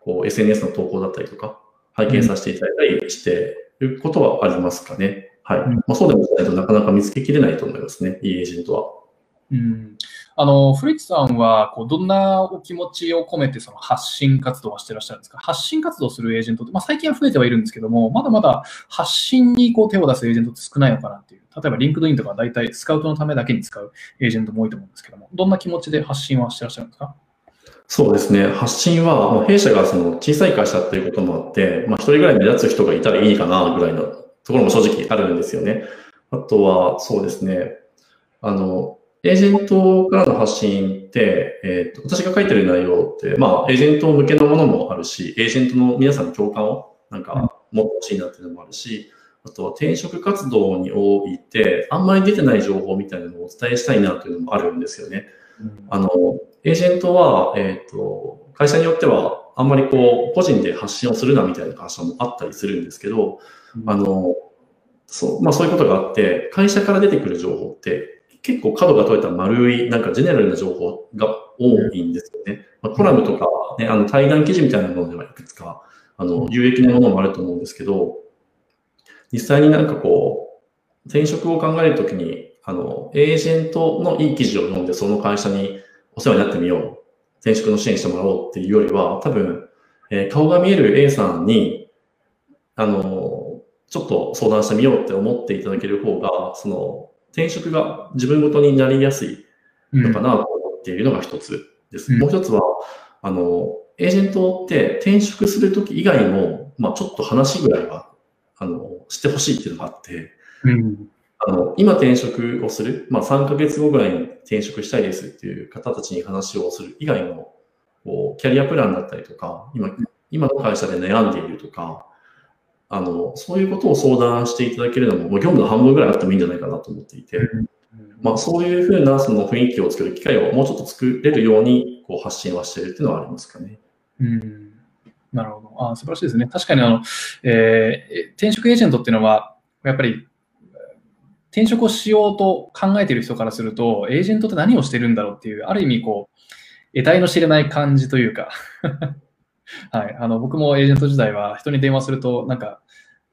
Speaker 2: こう SNS の投稿だったりとか、拝見させていただいたりしていることはありますかね。はい。まあ、そうでもないとなかなか見つけきれないと思いますね、いいエージェントは。
Speaker 1: うん、あの古市さんはこうどんなお気持ちを込めてその発信活動はしてらっしゃるんですか？発信活動するエージェントって、まあ、最近は増えてはいるんですけども、まだまだ発信にこう手を出すエージェントって少ないのかなっていう。例えば、リンクドインとか大体スカウトのためだけに使うエージェントも多いと思うんですけども、どんな気持ちで発信はしてらっしゃるんですか？
Speaker 2: そうですね。発信は、もう弊社がその小さい会社っていうこともあって、まあ一人ぐらい目立つ人がいたらいいかなぐらいのところも正直あるんですよね。あとは、そうですね。あの、エージェントからの発信って、えーと、私が書いてる内容って、まあ、エージェント向けのものもあるし、エージェントの皆さんの共感をなんか持ってほしいなっていうのもあるし、あとは転職活動において、あんまり出てない情報みたいなのをお伝えしたいなというのもあるんですよね。うん、あの、エージェントは、えっ、ー、と、会社によっては、あんまりこう、個人で発信をするなみたいな会社もあったりするんですけど、うん、あの、そう、まあそういうことがあって、会社から出てくる情報って、結構角が取れた丸い、なんかジェネラルな情報が多いんですよね。まあ、コラムとか、ね、あの対談記事みたいなものではいくつか、あの、有益なものもあると思うんですけど、実際になんかこう、転職を考えるときに、あの、エージェントのいい記事を読んで、その会社にお世話になってみよう。転職の支援してもらおうっていうよりは、多分、えー、顔が見える A さんに、あの、ちょっと相談してみようって思っていただける方が、その、転職が自分ごとになりやすいのかなと思っているのが一つです。うん、もう一つは、あの、エージェントって転職するとき以外も、まあちょっと話ぐらいは、あの、してほしいっていうのがあって、うん、あの、今転職をする、まあ3ヶ月後ぐらいに転職したいですっていう方たちに話をする以外の、こう、キャリアプランだったりとか、今、今の会社で悩んでいるとか、あの、そういうことを相談していただけるのも、もう業務の半分ぐらいあってもいいんじゃないかなと思っていて、まあ、そういうふうなその雰囲気を作る機会をもうちょっと作れるようにこう発信はしているっていうのはありますかね。
Speaker 1: うんなるほど。あ素晴らしいですね。確かにあの、えー、転職エージェントっていうのは、やっぱり転職をしようと考えている人からすると、エージェントって何をしてるんだろうっていう、ある意味こう、得体の知れない感じというかはい、あの僕もエージェント時代は人に電話すると、なんか、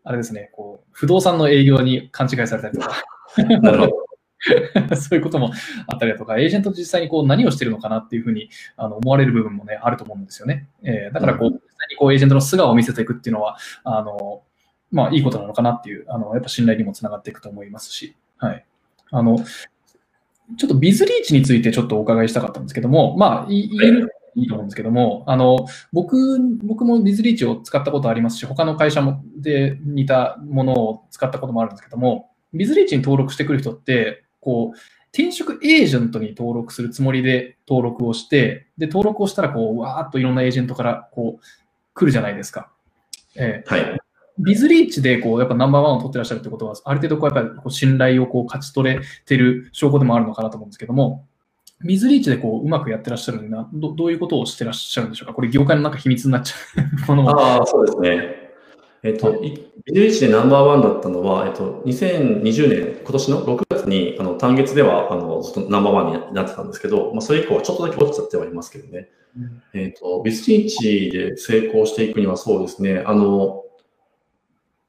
Speaker 1: あれですね、こう不動産の営業に勘違いされたりとか、そういうこともあったりだとか、エージェント実際にこう何をしてるのかなっていうふうにあの思われる部分もね、あると思うんですよね。えー、だからこう、実際にこうエージェントの素顔を見せていくっていうのは、あの、まあいいことなのかなっていう、あの、やっぱ信頼にもつながっていくと思いますし、はい。あの、ちょっとビズリーチについてちょっとお伺いしたかったんですけども、まあ、言えるいいと思うんですけども、あの、僕、僕もビズリーチを使ったことありますし、他の会社もで似たものを使ったこともあるんですけども、ビズリーチに登録してくる人って、こう、転職エージェントに登録するつもりで登録をして、で、登録をしたら、こう、わーっといろんなエージェントから、こう、来るじゃないですか。
Speaker 2: えー、はい。
Speaker 1: ビズリーチで、こう、やっぱナンバーワンを取ってらっしゃるってことは、ある程度、こう、やっぱり、こう、信頼をこう、勝ち取れてる証拠でもあるのかなと思うんですけども、ビズリーチでこううまくやってらっしゃるのはど、どういうことをしてらっしゃるんでしょうか？これ、業界のなんか秘密になっちゃう。もの。
Speaker 2: ああ、そうですね。えっ、と、ビズリーチでナンバーワンだったのは、えっ、と、2020年、今年の6月に、あの、単月では、あの、ずっとナンバーワンになってたんですけど、まあ、それ以降はちょっとだけ落ちちゃってはいますけどね。うん、えっ、と、ビズリーチで成功していくにはそうですね、あの、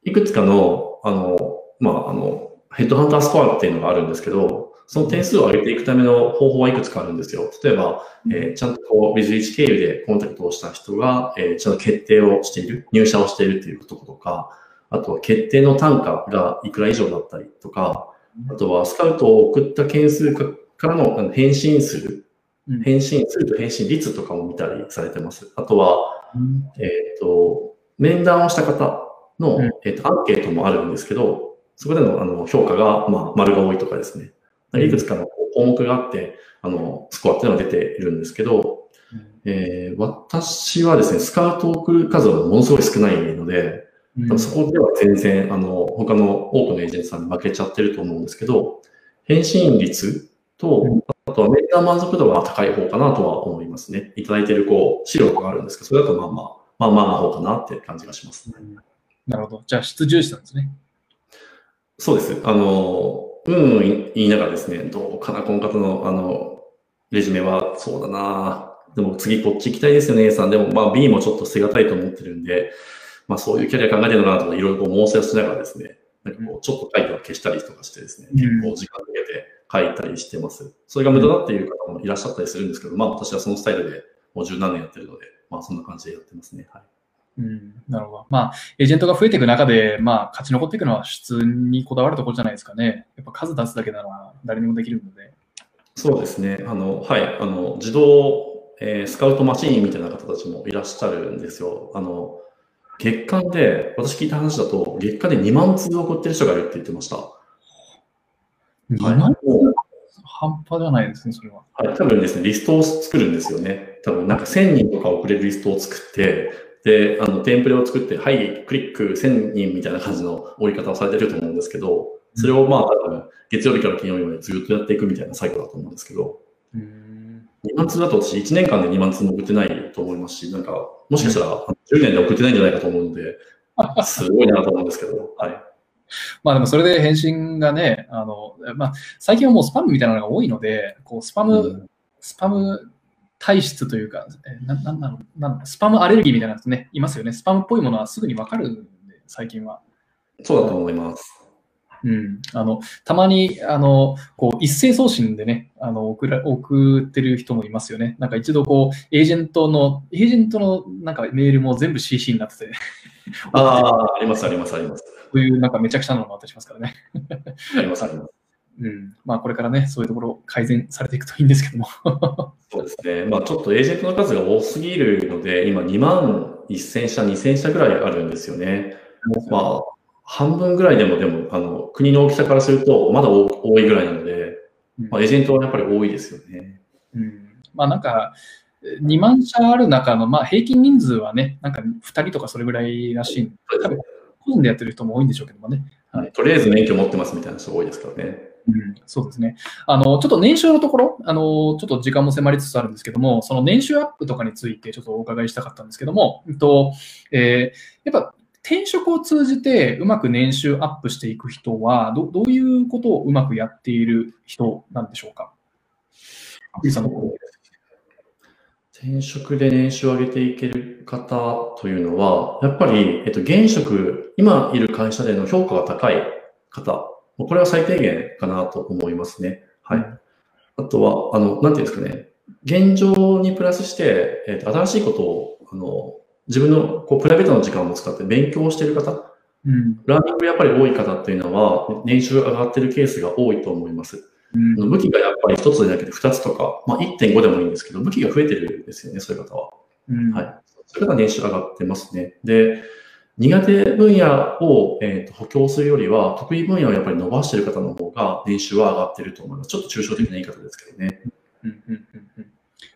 Speaker 2: いくつかの、あの、まあ、あの、ヘッドハンタースコアっていうのがあるんですけど、その点数を上げていくための方法はいくつかあるんですよ。例えば、えー、ちゃんとこう、ビズリーチ経由でコンタクトをした人が、えー、ちゃんと決定をしている、入社をしているっていうこととか、あとは決定の単価がいくら以上だったりとか、あとはスカウトを送った件数からの返信する、返信すると返信率とかも見たりされてます。あとは、えっ、ー、と、面談をした方の、えーと、アンケートもあるんですけど、そこでのあの評価が、まあ、丸が多いとかですね。いくつかの項目があって、あの、スコアっていうのが出ているんですけど、えー、私はですね、スカウトを送る数はものすごい少ないので、うん、そこでは全然、あの、他の多くのエージェントさんに負けちゃってると思うんですけど、返信率と、あとはメーカー満足度が高い方かなとは思いますね。いただいているこう資料があるんですけど、それだとまあまあ、まあまあな方かなって感じがします、ね、
Speaker 1: なるほど。じゃあ質重視なんですね。
Speaker 2: そうです。あの、うん、うん、言いながらですね、どうかな、この方の、あの、レジュメは、そうだなでも次こっち行きたいですよね、A さん。でも、まあ B もちょっと捨てがたいと思ってるんで、まあそういうキャリア考えてるのかなといろいろ妄想しながらですね、なんかこう、ちょっと書いては消したりとかしてですね、結構時間かけて書いたりしてます。それが無駄だっていう方もいらっしゃったりするんですけど、まあ私はそのスタイルでもう十何年やってるので、まあそんな感じでやってますね。はい。
Speaker 1: うん、なるほど。まあ、エージェントが増えていく中で、まあ、勝ち残っていくのは質にこだわるところじゃないですかね。やっぱ数出すだけなら誰にもできるので。
Speaker 2: そうですね。あの、はい。あの、自動、えー、スカウトマシーンみたいな方たちもいらっしゃるんですよ。あの、月間で、私聞いた話だと、月間で2万通送ってる人がいるって言ってました。
Speaker 1: 2万、はい、半端じゃないですね、それは。
Speaker 2: はい、多分ですね、リストを作るんですよね。多分なんか1000人とか送れるリストを作って、で、あの、テンプレを作って、はい、クリック1000人みたいな感じの折り方をされてると思うんですけど、それをまあ、多分、月曜日から金曜日までずっとやっていくみたいな作業だと思うんですけど、2万通だと私1年間で2万通も送ってないと思いますし、なんか、もしかしたら10年で送ってないんじゃないかと思うので、すごいなと思うんですけど、はい。
Speaker 1: まあでもそれで返信がね、あの、まあ最近はもうスパムみたいなのが多いので、こうスパム、うん、スパム体質というか、えななんなのなんスパムアレルギーみたいなやつね、いますよね。スパムっぽいものはすぐにわかるんで、最近は。
Speaker 2: そうだと思います。
Speaker 1: うん、あのたまにあのこう一斉送信でねあの送ら送ってる人もいますよね。なんか一度こうエージェントのエージェントのなんかメールも全部 CC になってて
Speaker 2: ああ、ありますありますあります。
Speaker 1: そういうなんかめちゃくちゃなのもあったりしますからね。
Speaker 2: ありますあります。
Speaker 1: うん、まあこれからね、そういうところ改善されていくといいんですけども。
Speaker 2: そうですね。まあちょっとエージェントの数が多すぎるので、今2万1000社、2000社ぐらいあるんですよね。まあ半分ぐらいでも、でも、あの、国の大きさからすると、まだ多いぐらいなので、まあ、エージェントはやっぱり多いですよね。
Speaker 1: うん。まあ、なんか、2万社ある中の、まあ、平均人数はね、なんか2人とかそれぐらいらしい。多分、個人でやってる人も多いんでしょうけどもね。
Speaker 2: はい、とりあえず免許持ってますみたいな人多いですからね。
Speaker 1: うん、そうですね。あの、ちょっと年収のところ、あの、ちょっと時間も迫りつつあるんですけども、その年収アップとかについてちょっとお伺いしたかったんですけども、えっと、えー、やっぱ転職を通じてうまく年収アップしていく人はど、どういうことをうまくやっている人なんでしょうか？
Speaker 2: 転職で年収を上げていける方というのは、やっぱり、えっと、現職、今いる会社での評価が高い方、これは最低限かなと思いますね。はい。あとは、あの、なんていうんですかね、現状にプラスして、えっと、新しいことを、あの、自分のこうプライベートの時間を使って勉強している方、うん、ラーニングやっぱり多い方っていうのは、年収上がってるケースが多いと思います。うん、武器がやっぱり1つでなくて2つとか、まあ、1.5でもいいんですけど、武器が増えてるんですよね、そういう方は。うん、はい。それが年収上がってますね。で、苦手分野を、えーと、補強するよりは、得意分野をやっぱり伸ばしている方の方が年収は上がってると思います。ちょっと抽象的な言い方ですけどね。うんうんうん
Speaker 1: うん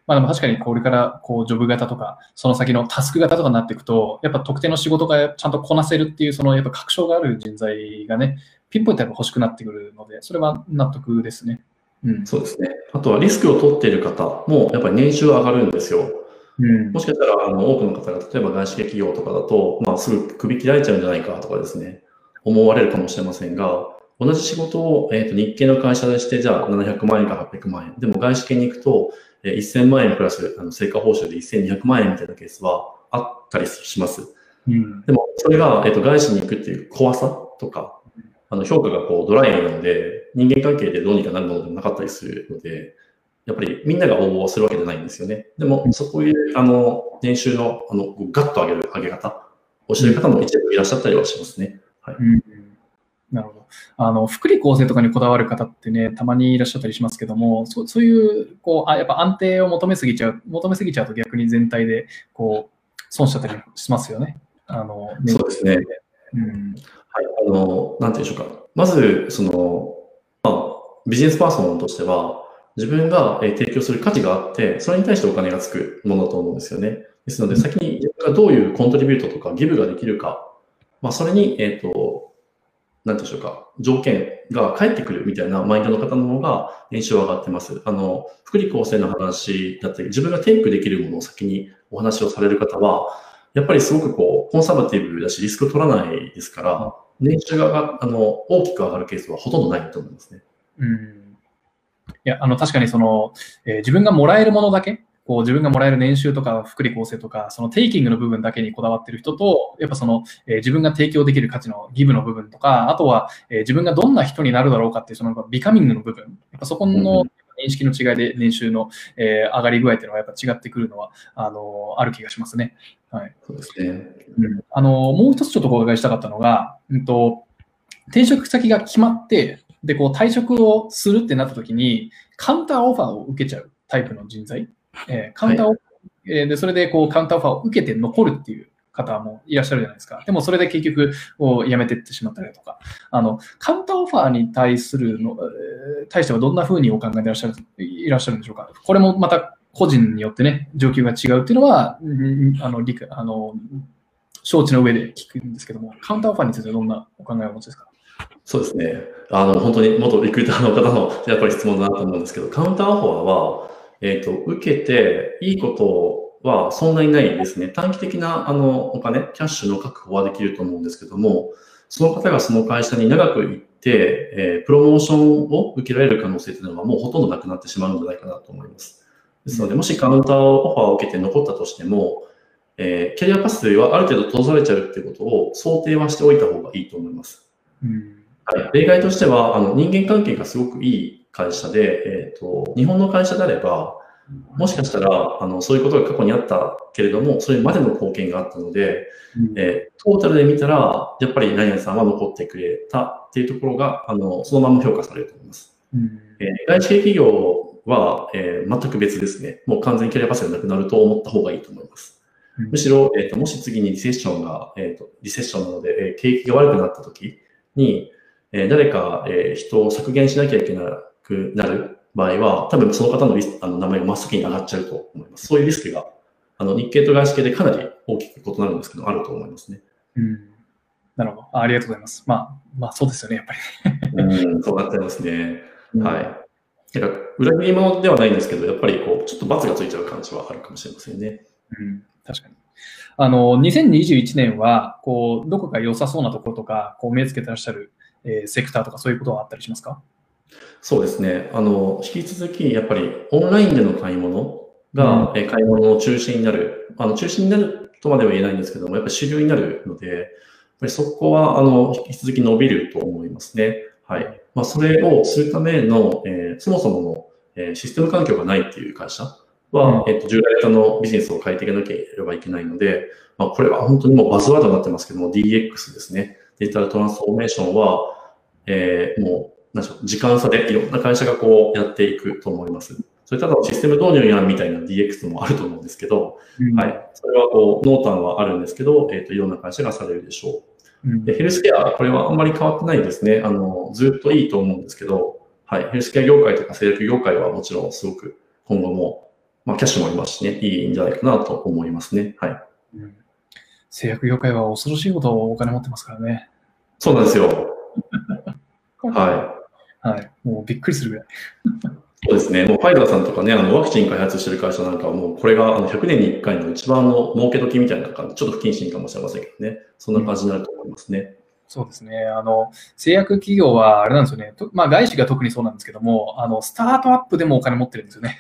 Speaker 1: まあでも確かにこれからこうジョブ型とか、その先のタスク型とかになっていくと、やっぱ特定の仕事がちゃんとこなせるっていう、そのやっぱ確証がある人材がね、ピンポイントやっぱ欲しくなってくるので、それは納得ですね。
Speaker 2: うん、そうですね。あとはリスクを取っている方も、やっぱり年収上がるんですよ。うん、もしかしたら、あの、多くの方が、例えば外資系企業とかだと、まあ、すぐ首切られちゃうんじゃないかとかですね、思われるかもしれませんが、同じ仕事を、えーと、日系の会社でして、じゃあ700万円か800万円。でも外資系に行くと、えー、1000万円プラスあの成果報酬で1200万円みたいなケースはあったりします。うん、でも、それが、えーと、外資に行くっていう怖さとか、あの評価がこうドライなので、人間関係でどうにかなるものでもなかったりするので、やっぱりみんなが応募するわけじゃないんですよね。でも、そこいう、あの、年収の、あの、ガッと上げる上げ方をしてる方も一部いらっしゃったりはしますね。はい。うん
Speaker 1: なるほど。あの、福利厚生とかにこだわる方ってね、たまにいらっしゃったりしますけども、そそういう、こう、あ、やっぱ安定を求めすぎちゃう、求めすぎちゃうと逆に全体で、こう、損しちゃったりしますよね。あの、
Speaker 2: そうですね。うん。はい。あの、なんていうんでしょうか。まず、その、まあ、ビジネスパーソンとしては、自分が提供する価値があって、それに対してお金がつくものだと思うんですよね。ですので、先に自分がどういうコントリビュートとかギブができるか、まあ、それに、えっ、ー、と、なんでしょうか、条件が返ってくるみたいなマインドの方の方が年収は上がってます。あの、福利厚生の話だったり、自分がテイクできるものを先にお話をされる方は、やっぱりすごくこう、コンサバティブだし、リスクを取らないですから、年収があの大きく上がるケースはほとんどないと思いますね。
Speaker 1: うんいや、あの、確かにその、えー、自分がもらえるものだけ、こう自分がもらえる年収とか福利厚生とか、そのテイキングの部分だけにこだわってる人と、やっぱその、えー、自分が提供できる価値のギブの部分とか、あとは、えー、自分がどんな人になるだろうかっていう、そのビカミングの部分、やっぱそこの認識の違いで年収の、えー、上がり具合っていうのはやっぱ違ってくるのは、あのある気がしますね。はい。
Speaker 2: そうですね。
Speaker 1: うん。あのもう一つちょっとお伺いしたかったのが、うんと、転職先が決まって、で、こう退職をするってなった時に、カウンターオファーを受けちゃうタイプの人材、えー、カウンターオファー、はい、えー、で、それでこうカウンターオファーを受けて残るっていう方もいらっしゃるじゃないですか。でもそれで結局を辞めていってしまったりとか、あの、カウンターオファーに対するの、えー、対してはどんなふうにお考えでいらっしゃる、いらっしゃるんでしょうか。これもまた個人によってね、状況が違うっていうのは、あの、理解、あの、承知の上で聞くんですけども、カウンターオファーについてはどんなお考えをお持ちですか？
Speaker 2: そうですね。あの、本当に元リクルーターの方のやっぱり質問だなと思うんですけど、カウンターオファーは、えっ、ー、と、受けていいことはそんなにないですね。短期的なあのお金、キャッシュの確保はできると思うんですけども、その方がその会社に長く行って、えー、プロモーションを受けられる可能性というのはもうほとんどなくなってしまうんじゃないかなと思います。ですので、もしカウンターオファーを受けて残ったとしても、えー、キャリアパスはある程度閉ざされちゃうっていうことを想定はしておいた方がいいと思います。うんはい、例外としては、あの人間関係がすごくいい会社で、えっ、ー、と、日本の会社であれば、もしかしたら、あの、そういうことが過去にあったけれども、それまでの貢献があったので、うん、えー、トータルで見たら、やっぱり何々さんは残ってくれたっていうところが、あの、そのまま評価されると思います。うん、えー、外資系企業は、えー、全く別ですね。もう完全にキャリアパスがなくなると思った方がいいと思います。うん、むしろ、えっ、と、もし次にリセッションが、えっ、と、リセッションなので、え景気が悪くなった時に、えー、誰か、えー、人を削減しなきゃいけなくなる場合は、多分その方のリスあの名前が真っ先に上がっちゃうと思います。そういうリスクが、あの日系と外資系でかなり大きく異なるんですけど、あると思いますね。
Speaker 1: うん。なるほどあ。ありがとうございます。まあ、まあそうですよね、やっぱ
Speaker 2: り。うん、そうなっちゃいますね。うん、はい。なんか、裏切り者ではないんですけど、やっぱりこう、ちょっと罰がついちゃう感じはあるかもしれませんね。
Speaker 1: うん、確かに。あの、2021年は、こう、どこか良さそうなところとか、こう、目つけてらっしゃるえー、セクターとかそういうことはあったりしますか？
Speaker 2: そうですね。あの、引き続き、やっぱりオンラインでの買い物が、うん、買い物の中心になる、あの、中心になるとまでは言えないんですけども、やっぱり主流になるので、やっぱりそこは、あの、引き続き伸びると思いますね。はい。まあ、それをするための、えー、そもそもの、えー、システム環境がないっていう会社は、うん、えっ、と、従来型のビジネスを変えていかなければいけないので、まあ、これは本当にもうバズワードになってますけども、DX ですね。デジタルトランスフォーメーションは、えー、もう、なんでしょう、時間差でいろんな会社がこうやっていくと思います。それただシステム導入やみたいな DX もあると思うんですけど、うん、はい。それはこう、濃淡はあるんですけど、えっ、ー、と、いろんな会社がされるでしょう。うん、でヘルスケア、これはあんまり変わってないですね。あの、ずっといいと思うんですけど、はい。ヘルスケア業界とか製薬業界はもちろんすごく今後も、まあ、キャッシュもありますしね、いいんじゃないかなと思いますね。はい。うん、
Speaker 1: 製薬業界は恐ろしいことをお金持ってますからね。
Speaker 2: そうなんですよ。は
Speaker 1: い。はい。もうびっくりするぐらい。
Speaker 2: そうですね。もうファイザーさんとかね、あのワクチン開発してる会社なんかはもうこれがあの100年に1回の一番の儲け時みたいな感じ、ちょっと不謹慎かもしれませんけどね。そんな感じになると思いますね。うん、
Speaker 1: そうですね。あの、製薬企業はあれなんですよね。まあ外資が特にそうなんですけども、あの、スタートアップでもお金持ってるんですよね。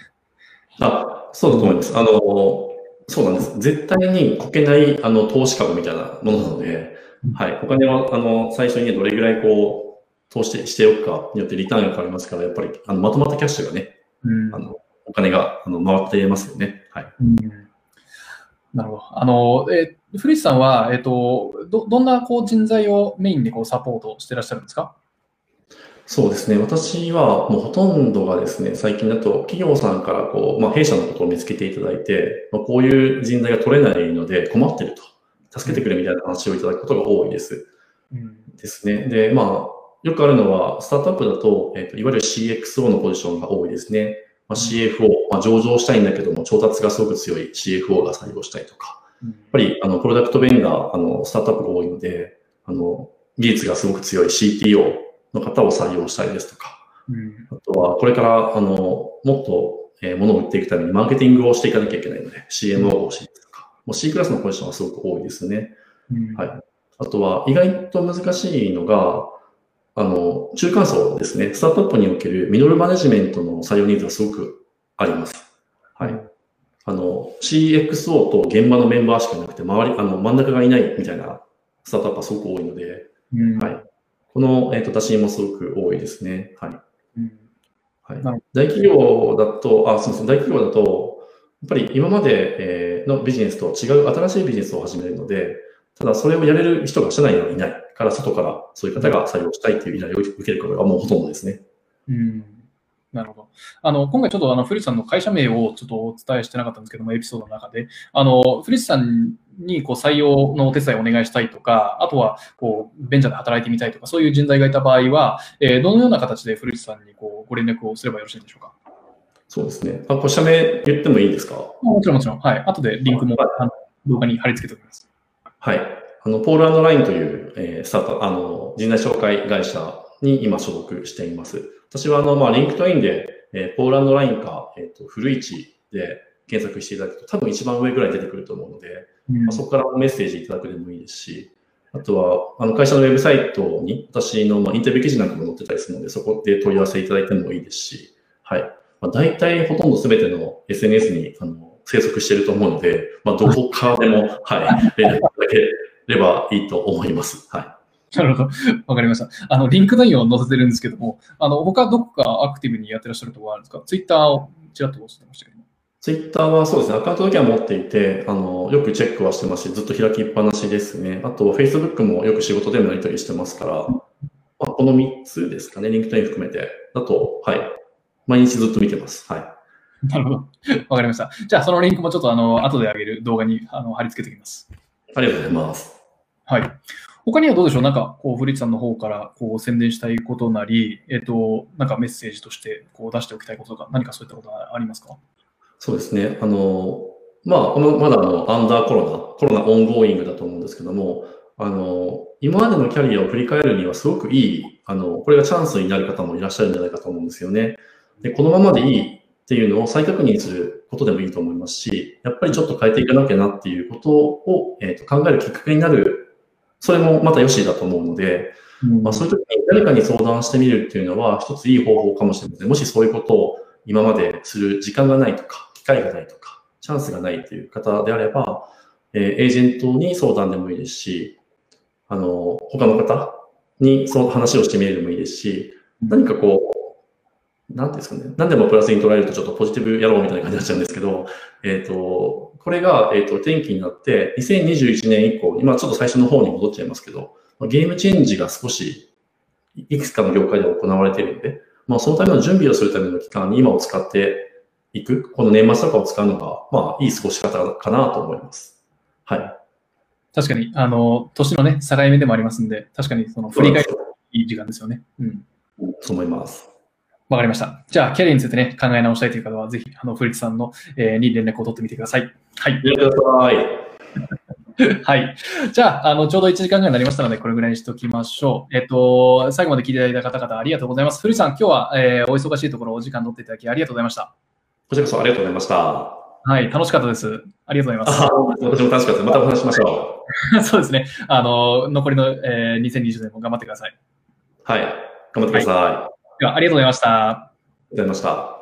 Speaker 2: あ、そうだと思います。あの、そうなんです。絶対にこけないあの投資株みたいなものなので、はい。お金は、あの、最初にどれぐらいこう、投資しておくかによってリターンが変わりますから、やっぱりあのまとまったキャッシュがね、うん、あのお金があの回ってますよね。はい。うん、
Speaker 1: なるほど。あの、えー、古市さんは、えっ、ー、と、ど、どんなこう人材をメインでこうサポートしてらっしゃるんですか？
Speaker 2: そうですね。私はもうほとんどがですね、最近だと企業さんからこう、まあ、弊社のことを見つけていただいて、まあ、こういう人材が取れないので困ってると、助けてくれみたいな話をいただくことが多いです。うん、ですね。で、まあ、よくあるのは、スタートアップだと、えっ、ー、と、いわゆる CXO のポジションが多いですね。まあ、CFO、まあ、上場したいんだけども、調達がすごく強い CFO が採用したいとか、やっぱり、あの、プロダクトベンダー、あの、スタートアップが多いので、あの、技術がすごく強い CTO の方を採用したいですとか、うん、あとは、これから、あの、もっと、えー、物を売っていくためにマーケティングをしていかなきゃいけないので、CMO が欲しいですとか、もう C クラスのポジションはすごく多いですね。うん、はい。あとは意外と難しいのが、あの、中間層ですね。スタートアップにおけるミドルマネジメントの採用ニーズがすごくあります。はい。あの、CXO と現場のメンバーしかなくて、周り、あの、真ん中がいないみたいなスタートアップはすごく多いので、うん、はい。この、えっ、ー、と、打診もすごく多いですね。はい。うんはい、大企業だと、あ、すみません、大企業だと、やっぱり今までのビジネスと違う新しいビジネスを始めるので、ただそれをやれる人が社内にはいないから外からそういう方が採用したいという依頼を受けることがもうほとんどですね。
Speaker 1: うんなるほど。あの、今回ちょっとあの、古市さんの会社名をちょっとお伝えしてなかったんですけども、エピソードの中で、あの、古市さんにこう採用のお手伝いをお願いしたいとか、あとは、こう、ベンチャーで働いてみたいとか、そういう人材がいた場合は、えー、どのような形で古市さんにこうご連絡をすればよろしいでしょうか？
Speaker 2: そうですね。あ、これ社名言ってもいいですか？
Speaker 1: もちろんもちろん。はい。後でリンクも、はい、動画に貼り付けておきます。
Speaker 2: はい。あの、ポールラインという、えー、スタート、あの、人材紹介会社に今所属しています。私は、あの、まあ、リンクトインで、えー、ポーランドラインか、えっ、ー、と、古市で検索していただくと、多分一番上ぐらい出てくると思うので、うん、まあ、そこからメッセージいただくでもいいですし、あとは、あの、会社のウェブサイトに私の、まあ、インタビュー記事なんかも載ってたりするので、そこで問い合わせいただいてもいいですし、はい。まあ、大体ほとんど全ての SNS に、あの、生息していると思うので、まあ、どこからでも、はい、連絡いただければいいと思います。はい。
Speaker 1: なるほど。わかりました。あの、リンク内容を載せてるんですけども、あの、他どこかアクティブにやってらっしゃるところあるんですか？ツイッターをちらっと押してましたけど。
Speaker 2: ツイッターはそうですね、アカウントだけは持っていて、あの、よくチェックはしてますし、ずっと開きっぱなしですね。あと、Facebook もよく仕事でもやり取りしてますから、まあ、この3つですかね、リンクトイン含めて。だと、はい。毎日ずっと見てます。はい。
Speaker 1: なるほど。わかりました。じゃあ、そのリンクもちょっと、あの、後で上げる動画にあの貼り付けておきます。
Speaker 2: ありがとうございます。
Speaker 1: はい。他にはどうでしょう？なんか、こう、古市さんの方から、こう、宣伝したいことなり、えっ、と、なんかメッセージとして、こう、出しておきたいこととか、何かそういったことはありますか？
Speaker 2: そうですね。あの、まあ、まだあの、 under コロナ、コロナ ongoing だと思うんですけども、あの、今までのキャリアを振り返るにはすごくいい、あの、これがチャンスになる方もいらっしゃるんじゃないかと思うんですよね。で、このままでいいっていうのを再確認することでもいいと思いますし、やっぱりちょっと変えていかなきゃなっていうことを、えー、と考えるきっかけになるそれもまた良しだと思うので、うん、まあ、そういう時に誰かに相談してみるっていうのは一ついい方法かもしれません。もしそういうことを今までする時間がないとか、機会がないとか、チャンスがないという方であれば、えー、エージェントに相談でもいいですし、あの、他の方にそう話をしてみるでもいいですし、何かこう、なんですかね、何でもプラスに捉えるとちょっとポジティブやろうみたいな感じになっちゃうんですけど、えっ、ー、と、これが、えっ、ー、と、転機になって、2021年以降、今ちょっと最初の方に戻っちゃいますけど、ゲームチェンジが少し、いくつかの業界で行われているので、まあ、そのための準備をするための期間に今を使っていく、この年末とかを使うのが、まあ、いい過ごし方かなと思います。はい。
Speaker 1: 確かに、あの、年のね、境目でもありますんで、確かにその振り返りいい時間ですよね。うん。
Speaker 2: そう思います。
Speaker 1: わかりました。じゃあ、キャリアについてね、考え直したいという方は、ぜひ、あの、フリッツさんの、えー、に連絡を取ってみてください。はい。
Speaker 2: はい。
Speaker 1: はい。じゃあ、あの、ちょうど1時間ぐらいになりましたので、これぐらいにしておきましょう。えっと、最後まで聞いていただいた方々、ありがとうございます。古さん、今日は、えー、お忙しいところ、お時間取っていただき、ありがとうございました。
Speaker 2: こちらこそありがとうございました。
Speaker 1: はい、楽しかったです。ありがとうございます。
Speaker 2: 私も楽しかったです。またお話しましょ
Speaker 1: う。そうですね。あの、残りの、えー、2020年も頑張ってください。
Speaker 2: はい。頑張ってください。はい、
Speaker 1: では、ありがとうございました。
Speaker 2: ありがとうございました。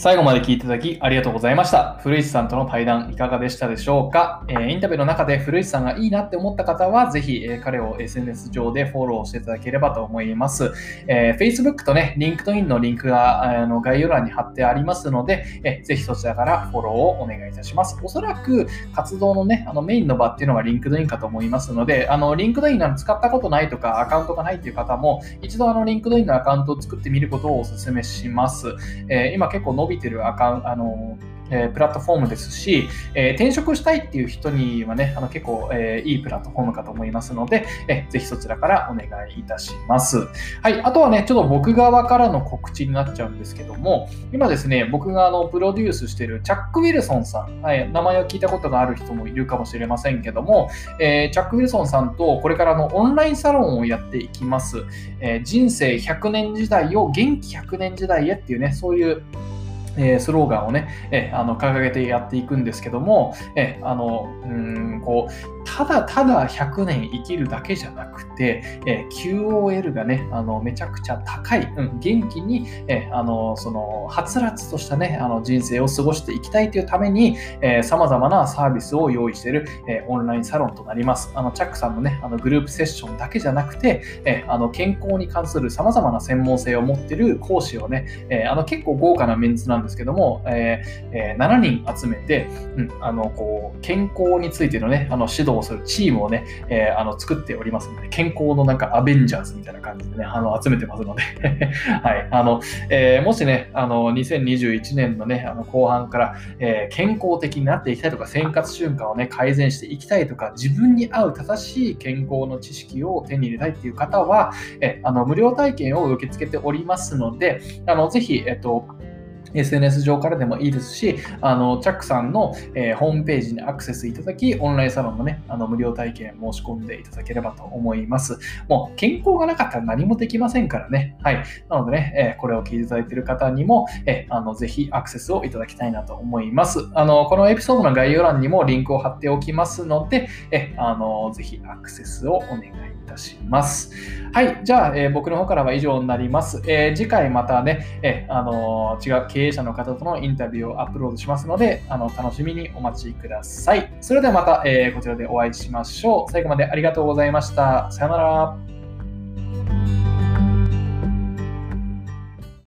Speaker 1: 最後まで聞いていただきありがとうございました。古市さんとの対談いかがでしたでしょうか、えー、インタビューの中で古市さんがいいなって思った方は、ぜひ、えー、彼を SNS 上でフォローしていただければと思います。えー、Facebook とね、LinkedIn のリンクがあの概要欄に貼ってありますので、えー、ぜひそちらからフォローをお願いいたします。おそらく活動のね、あのメインの場っていうのは LinkedIn かと思いますので、あの LinkedIn の使ったことないとかアカウントがないっていう方も、一度あの LinkedIn のアカウントを作ってみることをお勧めします。え、今結構伸びてるアカウン、あのえー、プラットフォームですし、えー、転職したいっていう人にはね、あの結構、えー、いいプラットフォームかと思いますので、えー、ぜひそちらからお願いいたします。はい、あとはね、ちょっと僕側からの告知になっちゃうんですけども、今ですね、僕があのプロデュースしてるチャック・ウィルソンさん、はい、名前を聞いたことがある人もいるかもしれませんけども、え、チャック・ウィルソンさんとこれからのオンラインサロンをやっていきます。え、人生100年時代を元気100年時代へっていうね、そういうえスローガンをね、えあの掲げてやっていくんですけども、えあのうんこうただただ100年生きるだけじゃなくて、え QOL がねあのめちゃくちゃ高い、うん、元気に、えあのそのはつらつとしたねあの人生を過ごしていきたいというためにさまざまなサービスを用意している、えオンラインサロンとなります。あのチャックさんのねあのグループセッションだけじゃなくて、えあの健康に関するさまざまな専門性を持っている講師をね、えあの結構豪華なメンツなんですですけども、ええー、7人集めて、うん、あのこう健康についてのね、あの指導をするチームをね、えー、あの作っておりますので、健康のなんかアベンジャーズみたいな感じでね、あの集めてますので はい、あの、えー、もしね、あの2021年のね、あの後半から、えー、健康的になっていきたいとか、生活習慣をね、改善していきたいとか、自分に合う正しい健康の知識を手に入れたいっていう方は、えあの無料体験を受け付けておりますので、あのぜひ、えっと、SNS 上からでもいいですし、あのチャックさんの、えー、ホームページにアクセスいただき、オンラインサロンのね、あの無料体験申し込んでいただければと思います。もう健康がなかったら何もできませんからね。はい。なのでね、えー、これを聞いていただいている方にも、えー、あのぜひアクセスをいただきたいなと思います。あのこのエピソードの概要欄にもリンクを貼っておきますので、えあのぜひアクセスをお願いいたします。はい、じゃあ、え、僕の方からは以上になります。え、次回またね、えー、あの違う経営者の方とのインタビューをアップロードしますので、あの楽しみにお待ちください。それではまた、えこちらでお会いしましょう。最後までありがとうございました。さよなら。